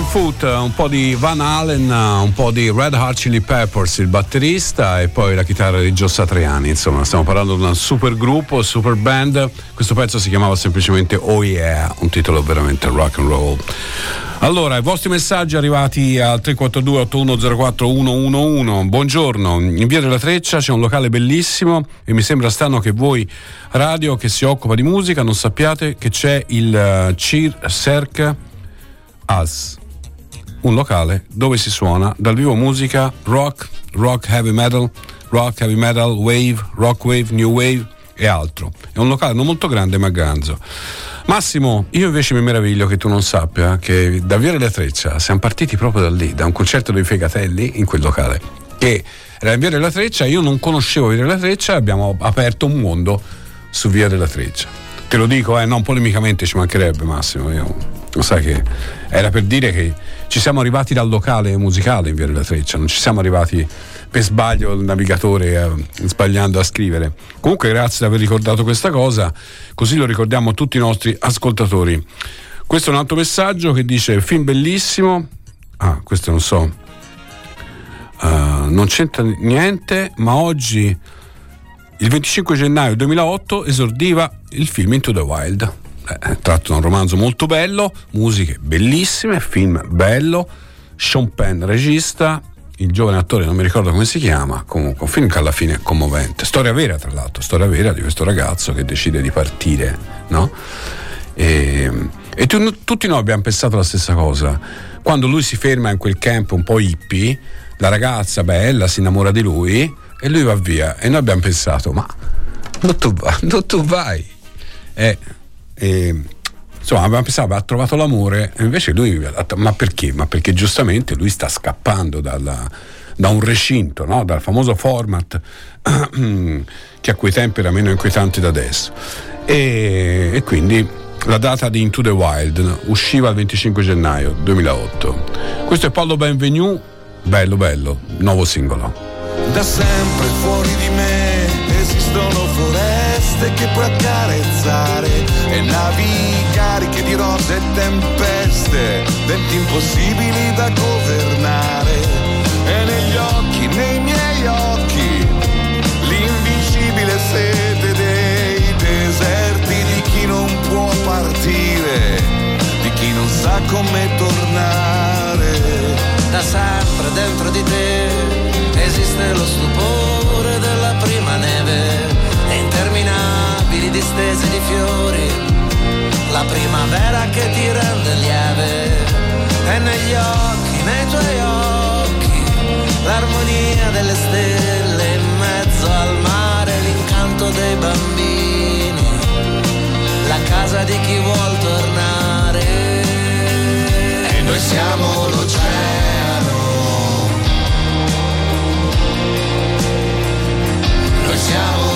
Foot, un po' di Van Halen, un po' di Red Hot Chili Peppers, il batterista, e poi la chitarra di Gio Satriani. Insomma, stiamo parlando di un super gruppo, super band. Questo pezzo si chiamava semplicemente Oh Yeah, un titolo veramente rock and roll. Allora, i vostri messaggi arrivati al 342 8104 111. Buongiorno, in via della Treccia c'è un locale bellissimo e mi sembra strano che voi, radio che si occupa di musica, non sappiate che c'è il eh, Cir Cerc As, un locale dove si suona dal vivo musica rock, rock heavy metal, rock heavy metal, wave, rock wave, new wave e altro. È un locale non molto grande ma ganzo. Massimo, io invece mi meraviglio che tu non sappia che da Via della Treccia siamo partiti proprio da lì, da un concerto dei Fegatelli in quel locale, che era in Via della Treccia, io non conoscevo Via della Treccia e abbiamo aperto un mondo su Via della Treccia. Te lo dico, eh, non polemicamente ci mancherebbe Massimo, io, sai che era per dire che ci siamo arrivati dal locale musicale in Via della Treccia, non ci siamo arrivati per sbaglio il navigatore eh, sbagliando a scrivere. Comunque grazie di aver ricordato questa cosa, così lo ricordiamo a tutti i nostri ascoltatori. Questo è un altro messaggio che dice film bellissimo. Ah, questo non so. Uh, non c'entra niente, ma oggi il 25 gennaio 2008 esordiva il film Into the Wild. Eh, tratto da un romanzo molto bello, musiche bellissime, film bello, Sean Penn regista, il giovane attore non mi ricordo come si chiama, comunque un film che alla fine è commovente. Storia vera, tra l'altro, storia vera di questo ragazzo che decide di partire, no? E, e tu- tutti noi abbiamo pensato la stessa cosa. Quando lui si ferma in quel camp un po' hippie, la ragazza bella si innamora di lui e lui va via. E noi abbiamo pensato, ma dove tu, tu vai? E, e Insomma, pensato, ha trovato l'amore, e invece lui ma perché? Ma perché giustamente lui sta scappando dalla- da un recinto, no? dal famoso format [CLEARS THROAT] che a quei tempi era meno inquietante da adesso. E, e quindi la data di Into the Wild usciva il 25 gennaio 2008. Questo è Paolo Benvenu, bello bello, nuovo singolo. Da sempre fuori di me esistono foreste che puoi accarezzare e navi cariche di rose e tempeste, venti impossibili da governare. E negli occhi, nei miei occhi, l'invincibile sete dei deserti di chi non può partire, di chi non sa come tornare. Da sempre dentro di te esiste lo stupore della prima neve interminabili distese di fiori, la primavera che ti rende lieve e negli occhi, nei tuoi occhi, l'armonia delle stelle in mezzo al mare, l'incanto dei bambini, la casa di chi vuol tornare. E noi siamo l'oceano. Noi siamo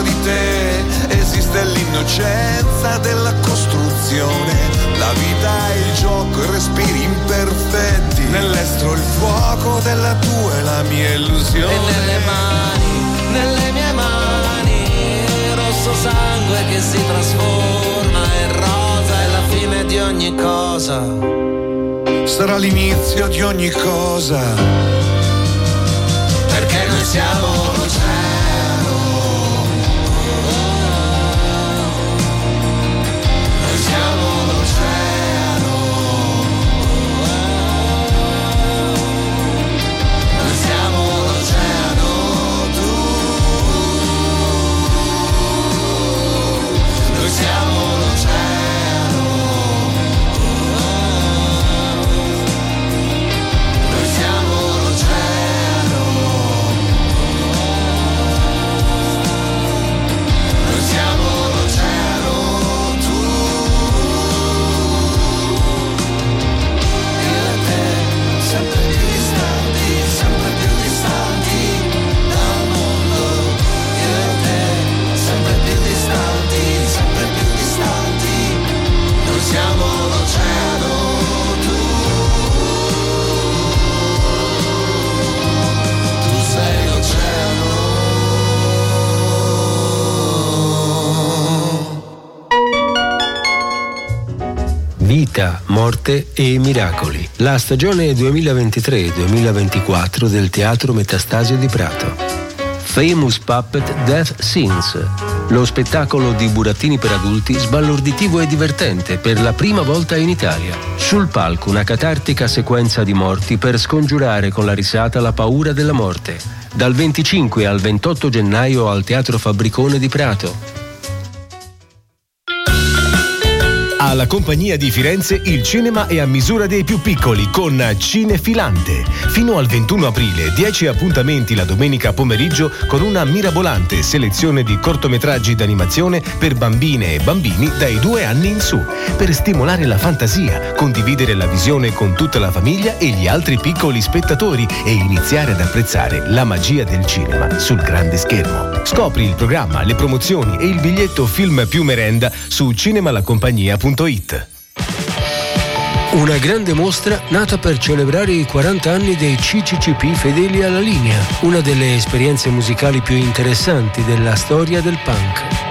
dentro di te esiste l'innocenza della costruzione, la vita è il gioco, i respiri imperfetti, nell'estro il fuoco della tua e la mia illusione. E nelle mani, nelle mie mani, rosso sangue che si trasforma in rosa è la fine di ogni cosa. Sarà l'inizio di ogni cosa, perché noi siamo Morte e miracoli. La stagione 2023-2024 del Teatro Metastasio di Prato. Famous Puppet Death Scenes. Lo spettacolo di burattini per adulti sbalorditivo e divertente per la prima volta in Italia. Sul palco una catartica sequenza di morti per scongiurare con la risata la paura della morte. Dal 25 al 28 gennaio al Teatro Fabbricone di Prato. Alla compagnia di Firenze il cinema è a misura dei più piccoli con Cinefilante. Fino al 21 aprile 10 appuntamenti la domenica pomeriggio con una mirabolante selezione di cortometraggi d'animazione per bambine e bambini dai due anni in su. Per stimolare la fantasia, condividere la visione con tutta la famiglia e gli altri piccoli spettatori e iniziare ad apprezzare la magia del cinema sul grande schermo. Scopri il programma, le promozioni e il biglietto film più merenda su cinemalacompagnia.it. Una grande mostra nata per celebrare i 40 anni dei CCCP fedeli alla linea, una delle esperienze musicali più interessanti della storia del punk.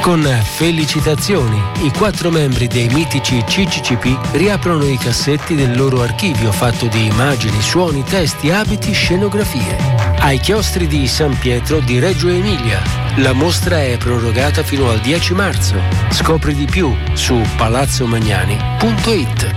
Con felicitazioni, i quattro membri dei mitici CCCP riaprono i cassetti del loro archivio fatto di immagini, suoni, testi, abiti, scenografie. Ai chiostri di San Pietro di Reggio Emilia, La mostra è prorogata fino al 10 marzo. Scopri di più su palazzomagnani.it.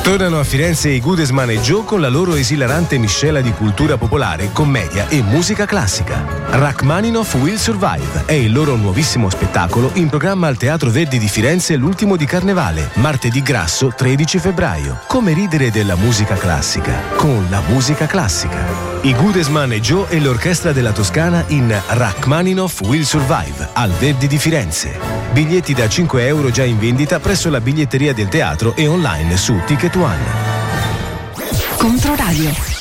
Tornano a Firenze i Goodesman e Joe con la loro esilarante miscela di cultura popolare, commedia e musica classica. Rachmaninoff Will Survive è il loro nuovissimo spettacolo in programma al Teatro Verdi di Firenze l'ultimo di Carnevale, martedì grasso 13 febbraio. Come ridere della musica classica con la musica classica. I Goodesman e Joe e l'orchestra della Toscana in Rachmaninoff Will Survive al Verdi di Firenze. Biglietti da 5 euro già in vendita presso la biglietteria del teatro e online su Ticket One. Controradio.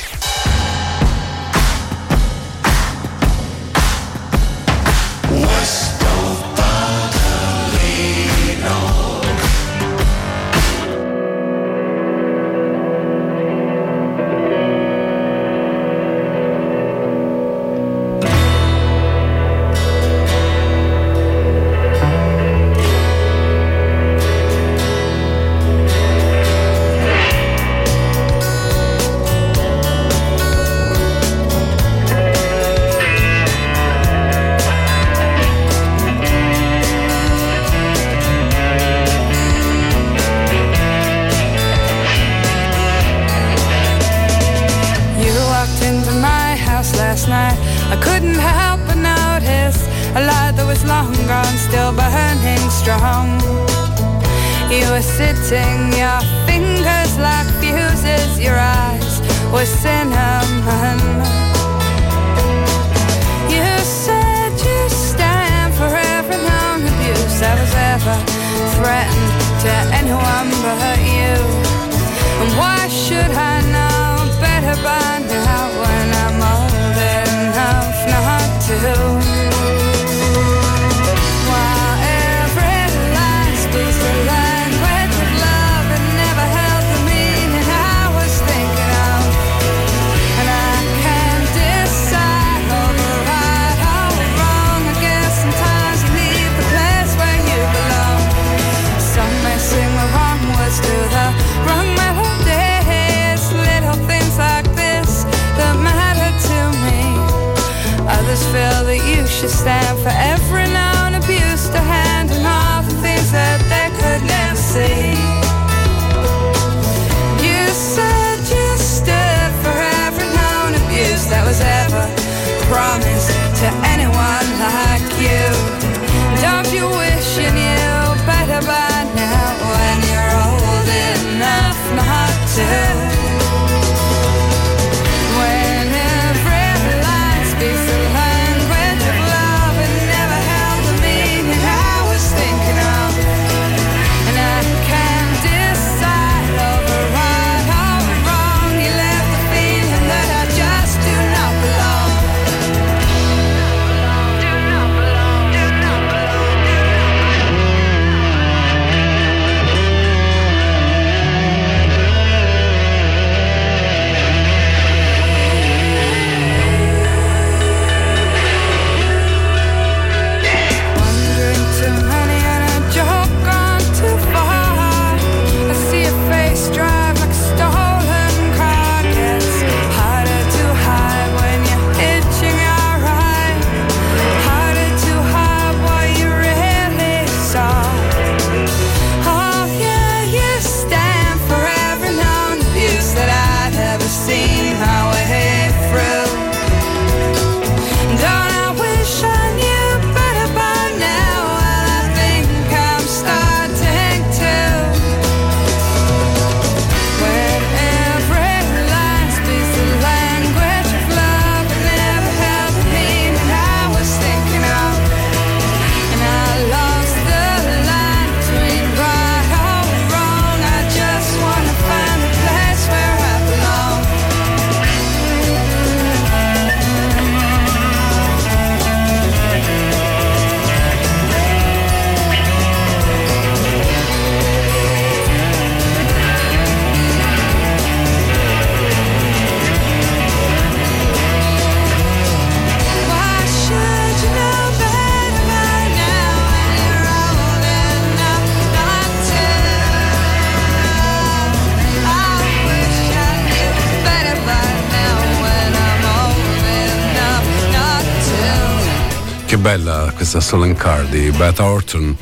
Questa Stolen Car di Beth Orton.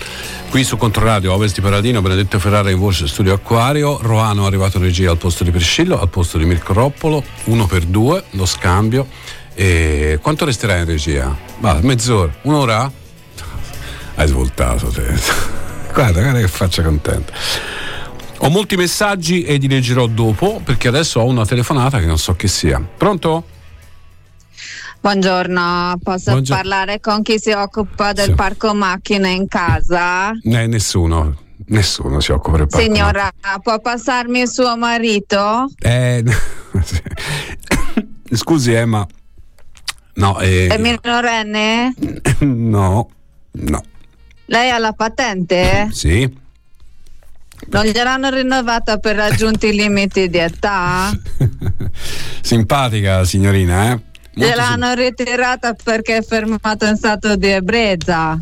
Qui su Controradio Ovest di Paradino, Benedetto Ferrara in voce studio Acquario, Roano è arrivato in regia al posto di Priscillo, al posto di Mirko Roppolo, uno per due, lo scambio. E quanto resterà in regia? Va, mezz'ora, un'ora? [LAUGHS] Hai svoltato te. [LAUGHS] Guarda, guarda che faccia contenta. Ho molti messaggi e li leggerò dopo perché adesso ho una telefonata che non so che sia. Pronto? Buongiorno, posso Buongiorno. parlare con chi si occupa del Sì. parco macchine in casa? Eh, nessuno, nessuno si occupa del parco. Signora, può passarmi suo marito? Eh, [LAUGHS] scusi, eh, ma. No, eh, È minorenne? [LAUGHS] no, no, Lei ha la patente? sì. Non gliel'hanno rinnovata per raggiunti i [LAUGHS] limiti di età? Simpatica signorina, eh? Gliel'hanno ritirata perché è fermato in stato di ebbrezza?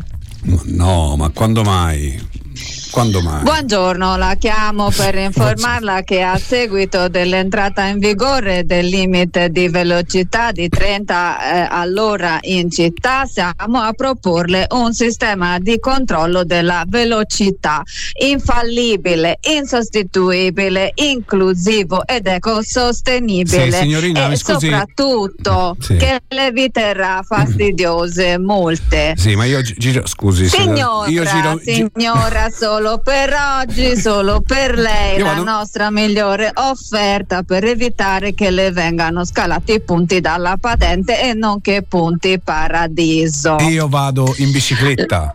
No, ma quando mai? Quando mai? Buongiorno, la chiamo per informarla che a seguito dell'entrata in vigore del limite di velocità di 30 eh, all'ora in città siamo a proporle un sistema di controllo della velocità infallibile, insostituibile, inclusivo ed ecosostenibile Sì, e scusi. soprattutto Sì. che le eviterà fastidiose multe. Sì, ma io gi- giro, scusi, Signora, io giro, gi- signora, solo per oggi, solo per lei, Io la vado- nostra migliore offerta per evitare che le vengano scalati i punti dalla patente e non che punti paradiso. io vado in bicicletta.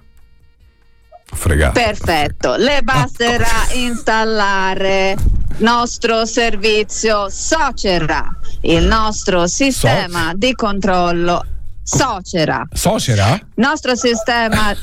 Fregato. Perfetto, le basterà installare nostro servizio Socera, il nostro sistema di controllo Socera. Socera? Nostro sistema,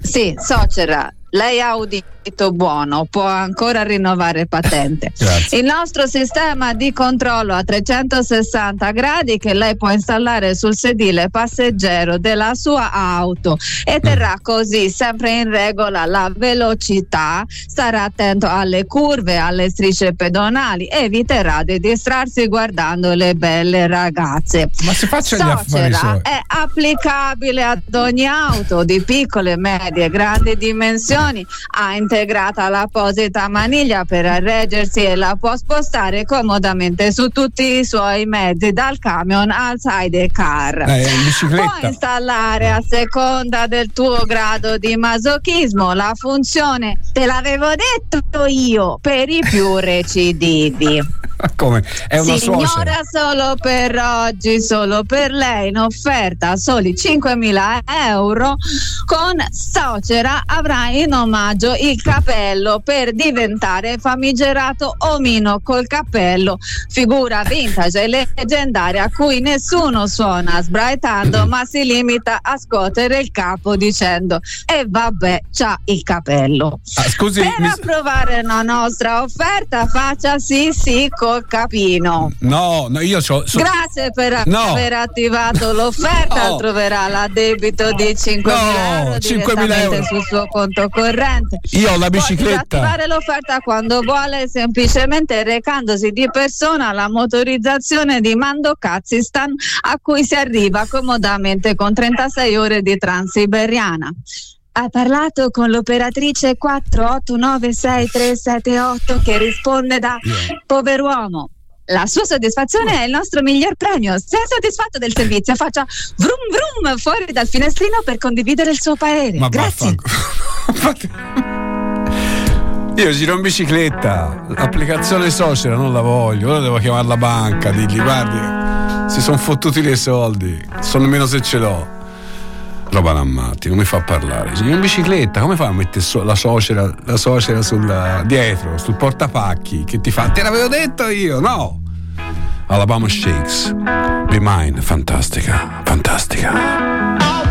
sì, Socera, lei ha udito buono, può ancora rinnovare patente. [LAUGHS] Grazie. Il nostro sistema di controllo a 360 gradi che lei può installare sul sedile passeggero della sua auto e terrà così sempre in regola la velocità, starà attento alle curve, alle strisce pedonali eviterà di distrarsi guardando le belle ragazze. Ma si faccia gli affari Socera è applicabile ad ogni auto di piccole, medie e grandi dimensioni. Ha integrata l'apposita maniglia per reggersi e la può spostare comodamente su tutti i suoi mezzi, dal camion al sidecar. Eh. Può installare a seconda del tuo grado di masochismo la funzione, te l'avevo detto io, per i più [LAUGHS] recidivi. Come? È una Signora, solo per oggi, solo per lei, in offerta soli 5.000 euro. Con Socera avrà in omaggio il capello per diventare famigerato omino col cappello, figura vintage e leggendaria a cui nessuno suona sbraitando, ma si limita a scuotere il capo dicendo: E vabbè, c'ha il capello. Ah, scusi, Per mi- approvare la nostra offerta, faccia sì sì col capino. No, no, io so, so- Grazie per No. aver attivato l'offerta, No. troverà l'addebito di 5.000 No, euro 5.000 direttamente euro. sul suo conto corrente. Io ho la Può bicicletta. disattivare l'offerta quando vuole, semplicemente recandosi di persona alla motorizzazione di Mando Kazakhstan a cui si arriva comodamente con 36 ore di transiberiana. Ha parlato con l'operatrice 4896378 che risponde da Poveruomo. La sua soddisfazione è il nostro miglior premio. Se è soddisfatto del servizio, faccia vrum vrum fuori dal finestrino per condividere il suo parere. Ma Grazie. Io giro in bicicletta, l'applicazione Socera non la voglio, ora devo chiamare la banca, digli guardi, si sono fottuti dei soldi, so nemmeno se ce l'ho. Roba da matti, non mi fa parlare. Giro in bicicletta, come fa a mettere la Socera, la Socera sulla, dietro, sul portapacchi, che ti fa, te l'avevo detto io, no! Alabama Shakes, Be Mine, fantastica, fantastica.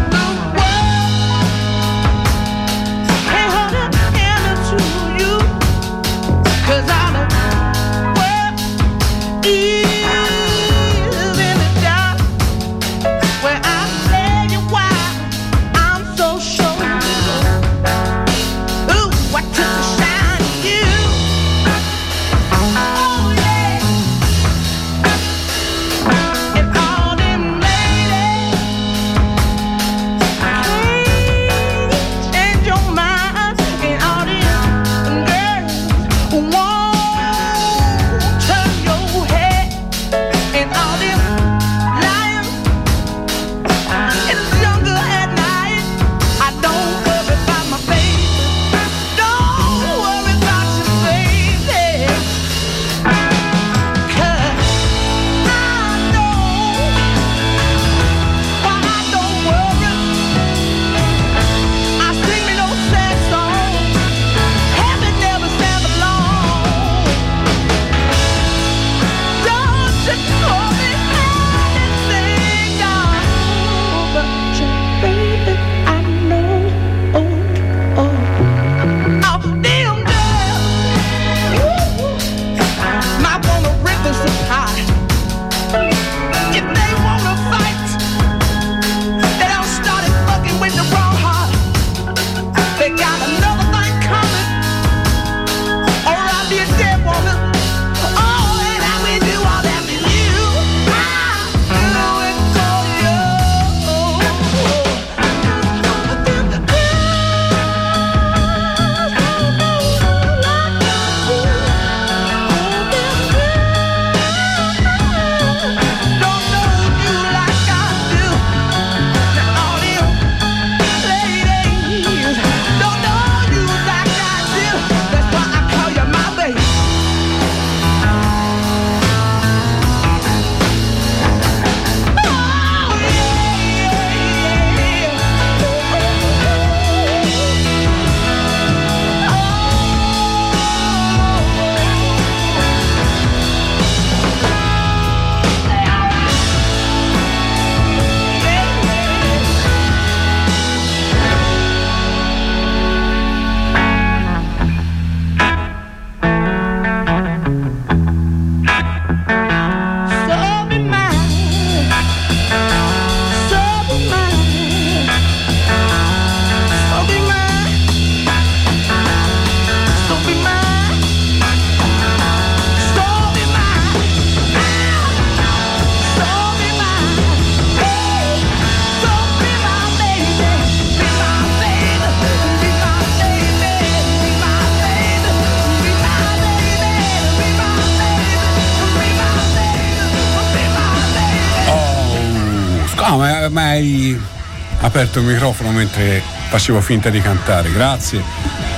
Aperto il microfono mentre facevo finta di cantare. Grazie.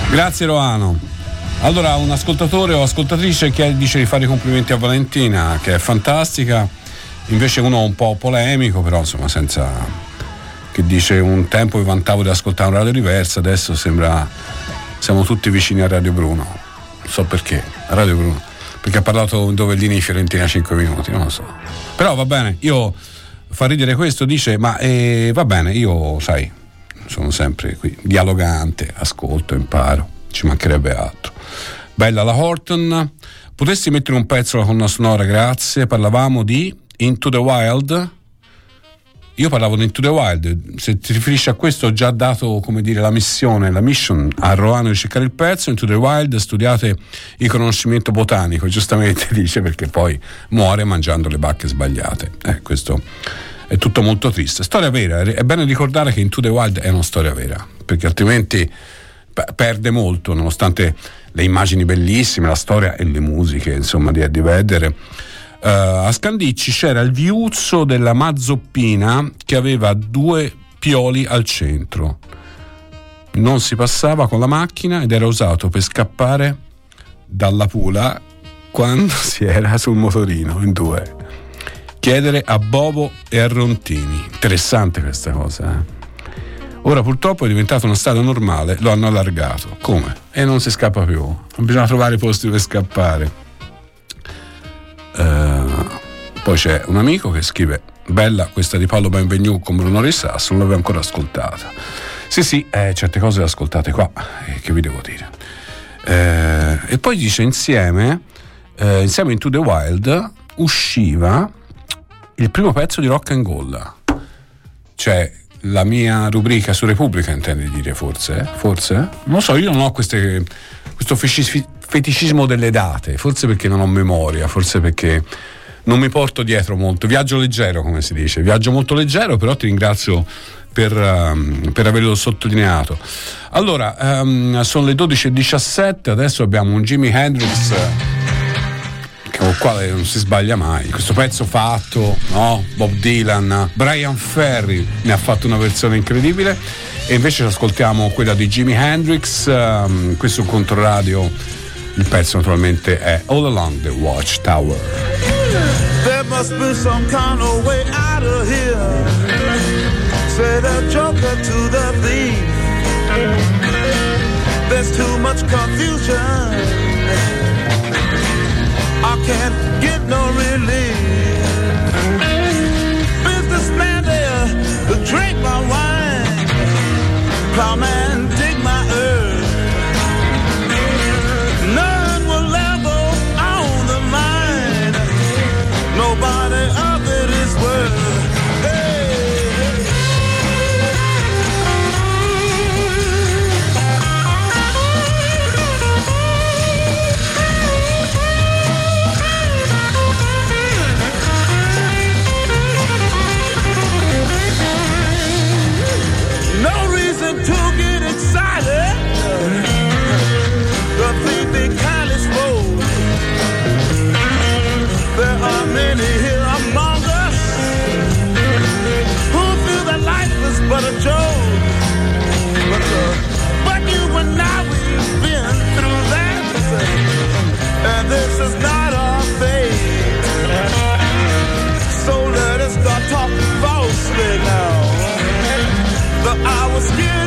Grazie Roano. Allora, un ascoltatore o ascoltatrice che dice di fare i complimenti a Valentina, che è fantastica. Invece uno un po' polemico, però insomma senza che dice un tempo vi vantavo di ascoltare un radio diverso, adesso sembra siamo tutti vicini a Radio Bruno. Non so perché, Radio Bruno. Perché ha parlato Dovellini di Fiorentina 5 minuti, non lo so. Però va bene, io fa ridere questo, dice, ma eh, va bene, io sai, sono sempre qui, dialogante, ascolto, imparo, ci mancherebbe altro. Bella la Horton, potresti mettere un pezzo alla colonna sonora, grazie, parlavamo di Into the Wild. Io parlavo di Into the Wild, se ti riferisci a questo ho già dato dire la missione, la mission a Roano di cercare il pezzo, Into the Wild studiate il conoscimento botanico, giustamente [LAUGHS] dice perché poi muore mangiando le bacche sbagliate. Eh, questo è tutto molto triste. Storia vera, è bene ricordare che Into the Wild è una storia vera, perché altrimenti pe- perde molto, nonostante le immagini bellissime, la storia e le musiche, insomma, di Eddie Vedder. Eh, a Scandicci c'era il viuzzo della mazzoppina che aveva due pioli al centro. Non si passava con la macchina ed era usato per scappare dalla pula quando [LAUGHS] si era sul motorino in due. Chiedere a Bobo e a Rontini. Interessante questa cosa, eh? Ora purtroppo è diventato uno stato normale, lo hanno allargato. Come? E non si scappa più. Bisogna trovare posti per scappare. Eh, poi c'è un amico che scrive: Bella questa di Paolo Benvenu con Bruno Rissasso, non l'avevo ancora ascoltata. Sì, sì, eh, certe cose le ascoltate qua, eh, che vi devo dire. Eh, e poi dice insieme, eh, insieme in To The Wild usciva il primo pezzo di Rock and Roll. Cioè la mia rubrica su Repubblica intende dire forse? Forse? Non lo so, io non ho queste, questo feticismo delle date, forse perché non ho memoria, forse perché non mi porto dietro molto, viaggio leggero come si dice, viaggio molto leggero, però ti ringrazio per, ehm, per averlo sottolineato. Allora, ehm, sono le 12.17, adesso abbiamo un Jimi Hendrix con il quale non si sbaglia mai. Questo pezzo fatto, no? Bob Dylan, Brian Ferry ne ha fatto una versione incredibile e invece ascoltiamo quella di Jimi Hendrix, ehm, questo è un controradio, il pezzo naturalmente è All Along the Watchtower. There must be some kind of way out of here. Say the joker to the thief. There's too much confusion. I can't get no relief. Businessman there drink my wine. Plowman is not our fate. So let us start talking falsely now. But I was here.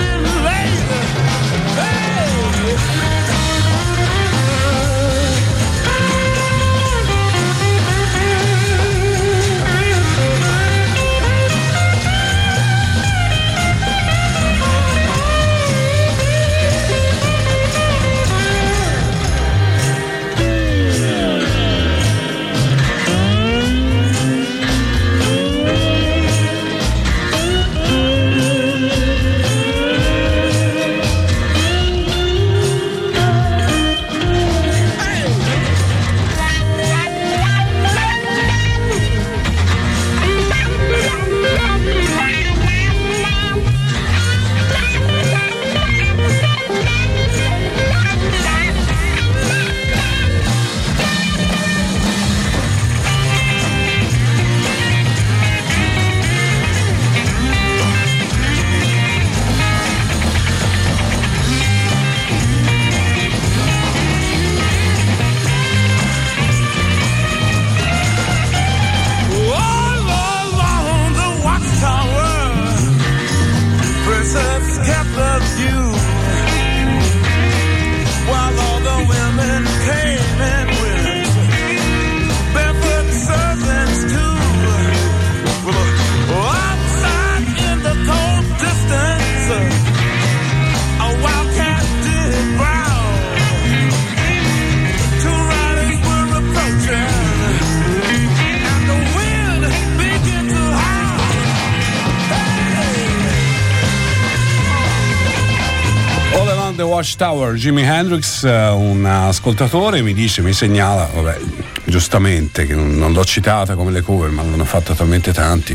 Watchtower, Jimi Hendrix, eh, un ascoltatore mi dice, mi segnala, vabbè, giustamente, che non, non l'ho citata come le cover, ma l'hanno fatta talmente tanti.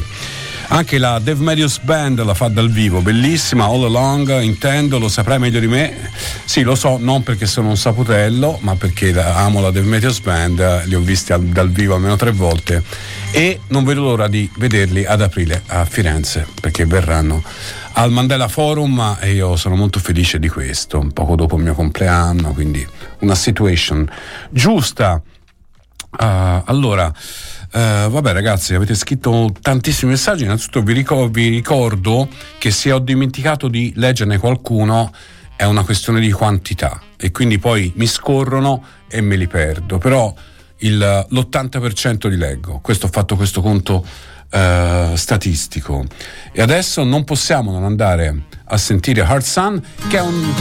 Anche la Dave Matthews Band la fa dal vivo, bellissima, all along, intendo, lo saprai meglio di me. Sì, lo so, non perché sono un saputello, ma perché amo la Dave Matthews Band, li ho visti al- dal vivo almeno tre volte e non vedo l'ora di vederli ad aprile a Firenze, perché verranno al Mandela Forum e io sono molto felice di questo, poco dopo il mio compleanno, quindi una situation giusta. Ah, allora, eh, vabbè ragazzi, avete scritto tantissimi messaggi, innanzitutto vi, ricor- vi ricordo che se ho dimenticato di leggerne qualcuno è una questione di quantità. E quindi poi mi scorrono e me li perdo, però il- l'80% li leggo, questo ho fatto questo conto eh, statistico e adesso non possiamo non andare a sentire Hard Sun che è un,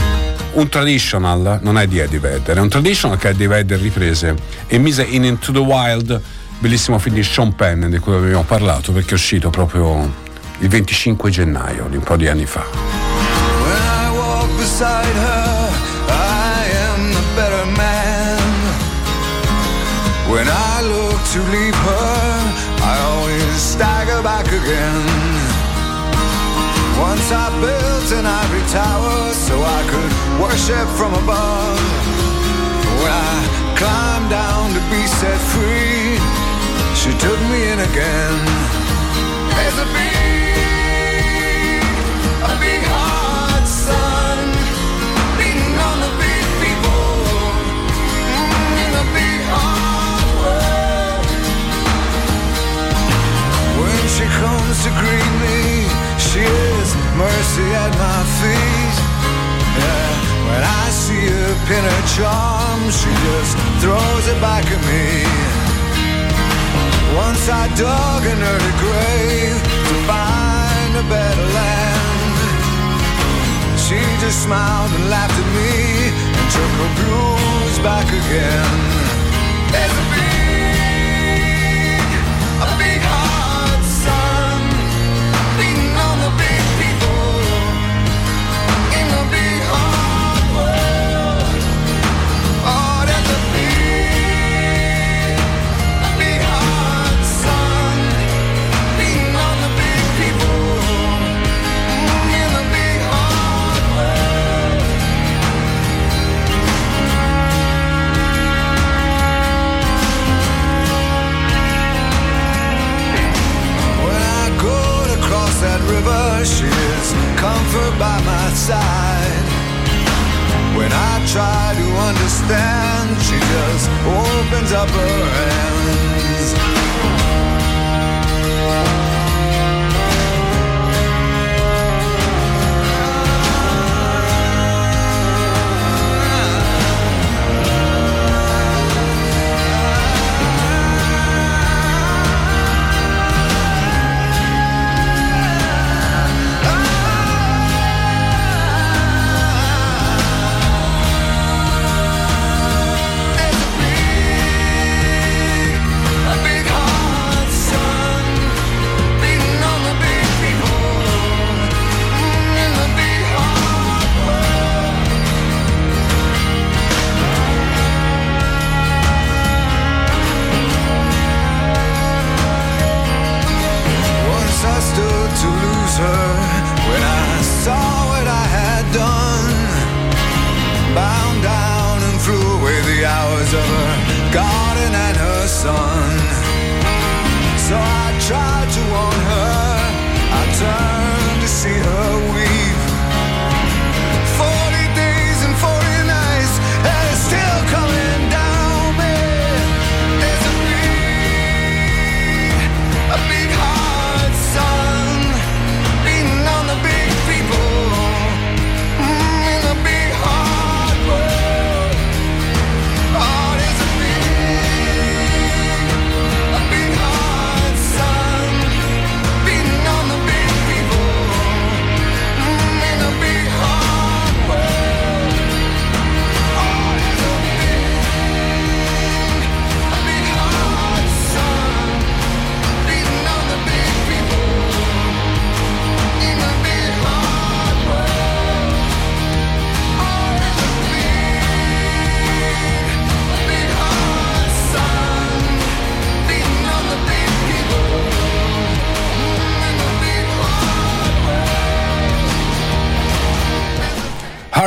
un traditional, non è di Eddie Vedder, è un traditional che Eddie Vedder riprese e mise in Into the Wild, bellissimo film di Sean Penn di cui abbiamo parlato perché è uscito proprio il 25 gennaio di un po' di anni fa. When I walk beside her, I am the better man. When I look to leave again. Once I built an ivory tower so I could worship from above. When I climbed down to be set free, she took me in again. There's a big, charm, she just throws it back at me. Once I dug an early grave to find a better land. She just smiled and laughed at me and took her blues back again. By my side. When I try to understand, she just opens up her hands.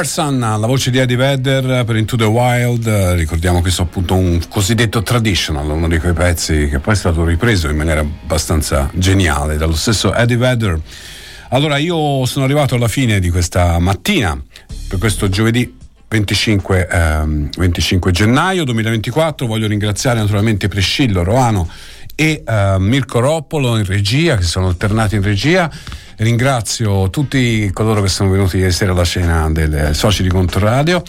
Hard Sun, la voce di Eddie Vedder per Into the Wild, ricordiamo questo appunto un cosiddetto traditional, uno di quei pezzi che poi è stato ripreso in maniera abbastanza geniale dallo stesso Eddie Vedder. Allora io sono arrivato alla fine di questa mattina, per questo giovedì 25, ehm, 25 gennaio 2024, voglio ringraziare naturalmente Prescillo, Roano e eh, Mirko Roppolo in regia, che sono alternati in regia. Ringrazio tutti coloro che sono venuti ieri sera alla cena dei soci di Controradio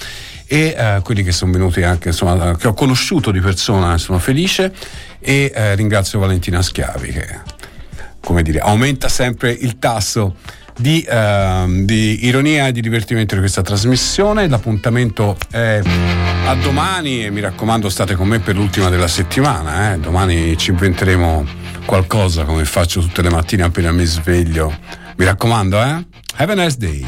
e eh, quelli che sono venuti anche, insomma, che ho conosciuto di persona, sono felice e eh, ringrazio Valentina Schiavi che, come dire, aumenta sempre il tasso di, ehm, di ironia e di divertimento di questa trasmissione. L'appuntamento è a domani e mi raccomando state con me per l'ultima della settimana. eh. Domani ci inventeremo qualcosa come faccio tutte le mattine appena mi sveglio. Mi raccomando, eh? Have a nice day.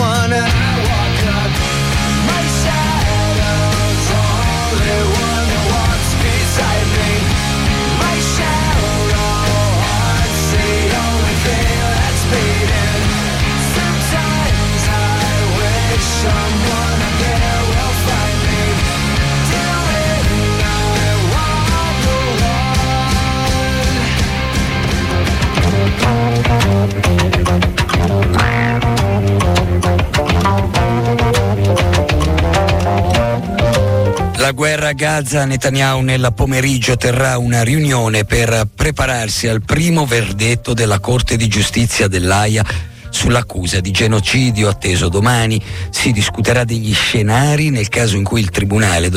Gaza, Netanyahu nel pomeriggio terrà una riunione per prepararsi al primo verdetto della Corte di Giustizia dell'AIA sull'accusa di genocidio atteso domani. Si discuterà degli scenari nel caso in cui il Tribunale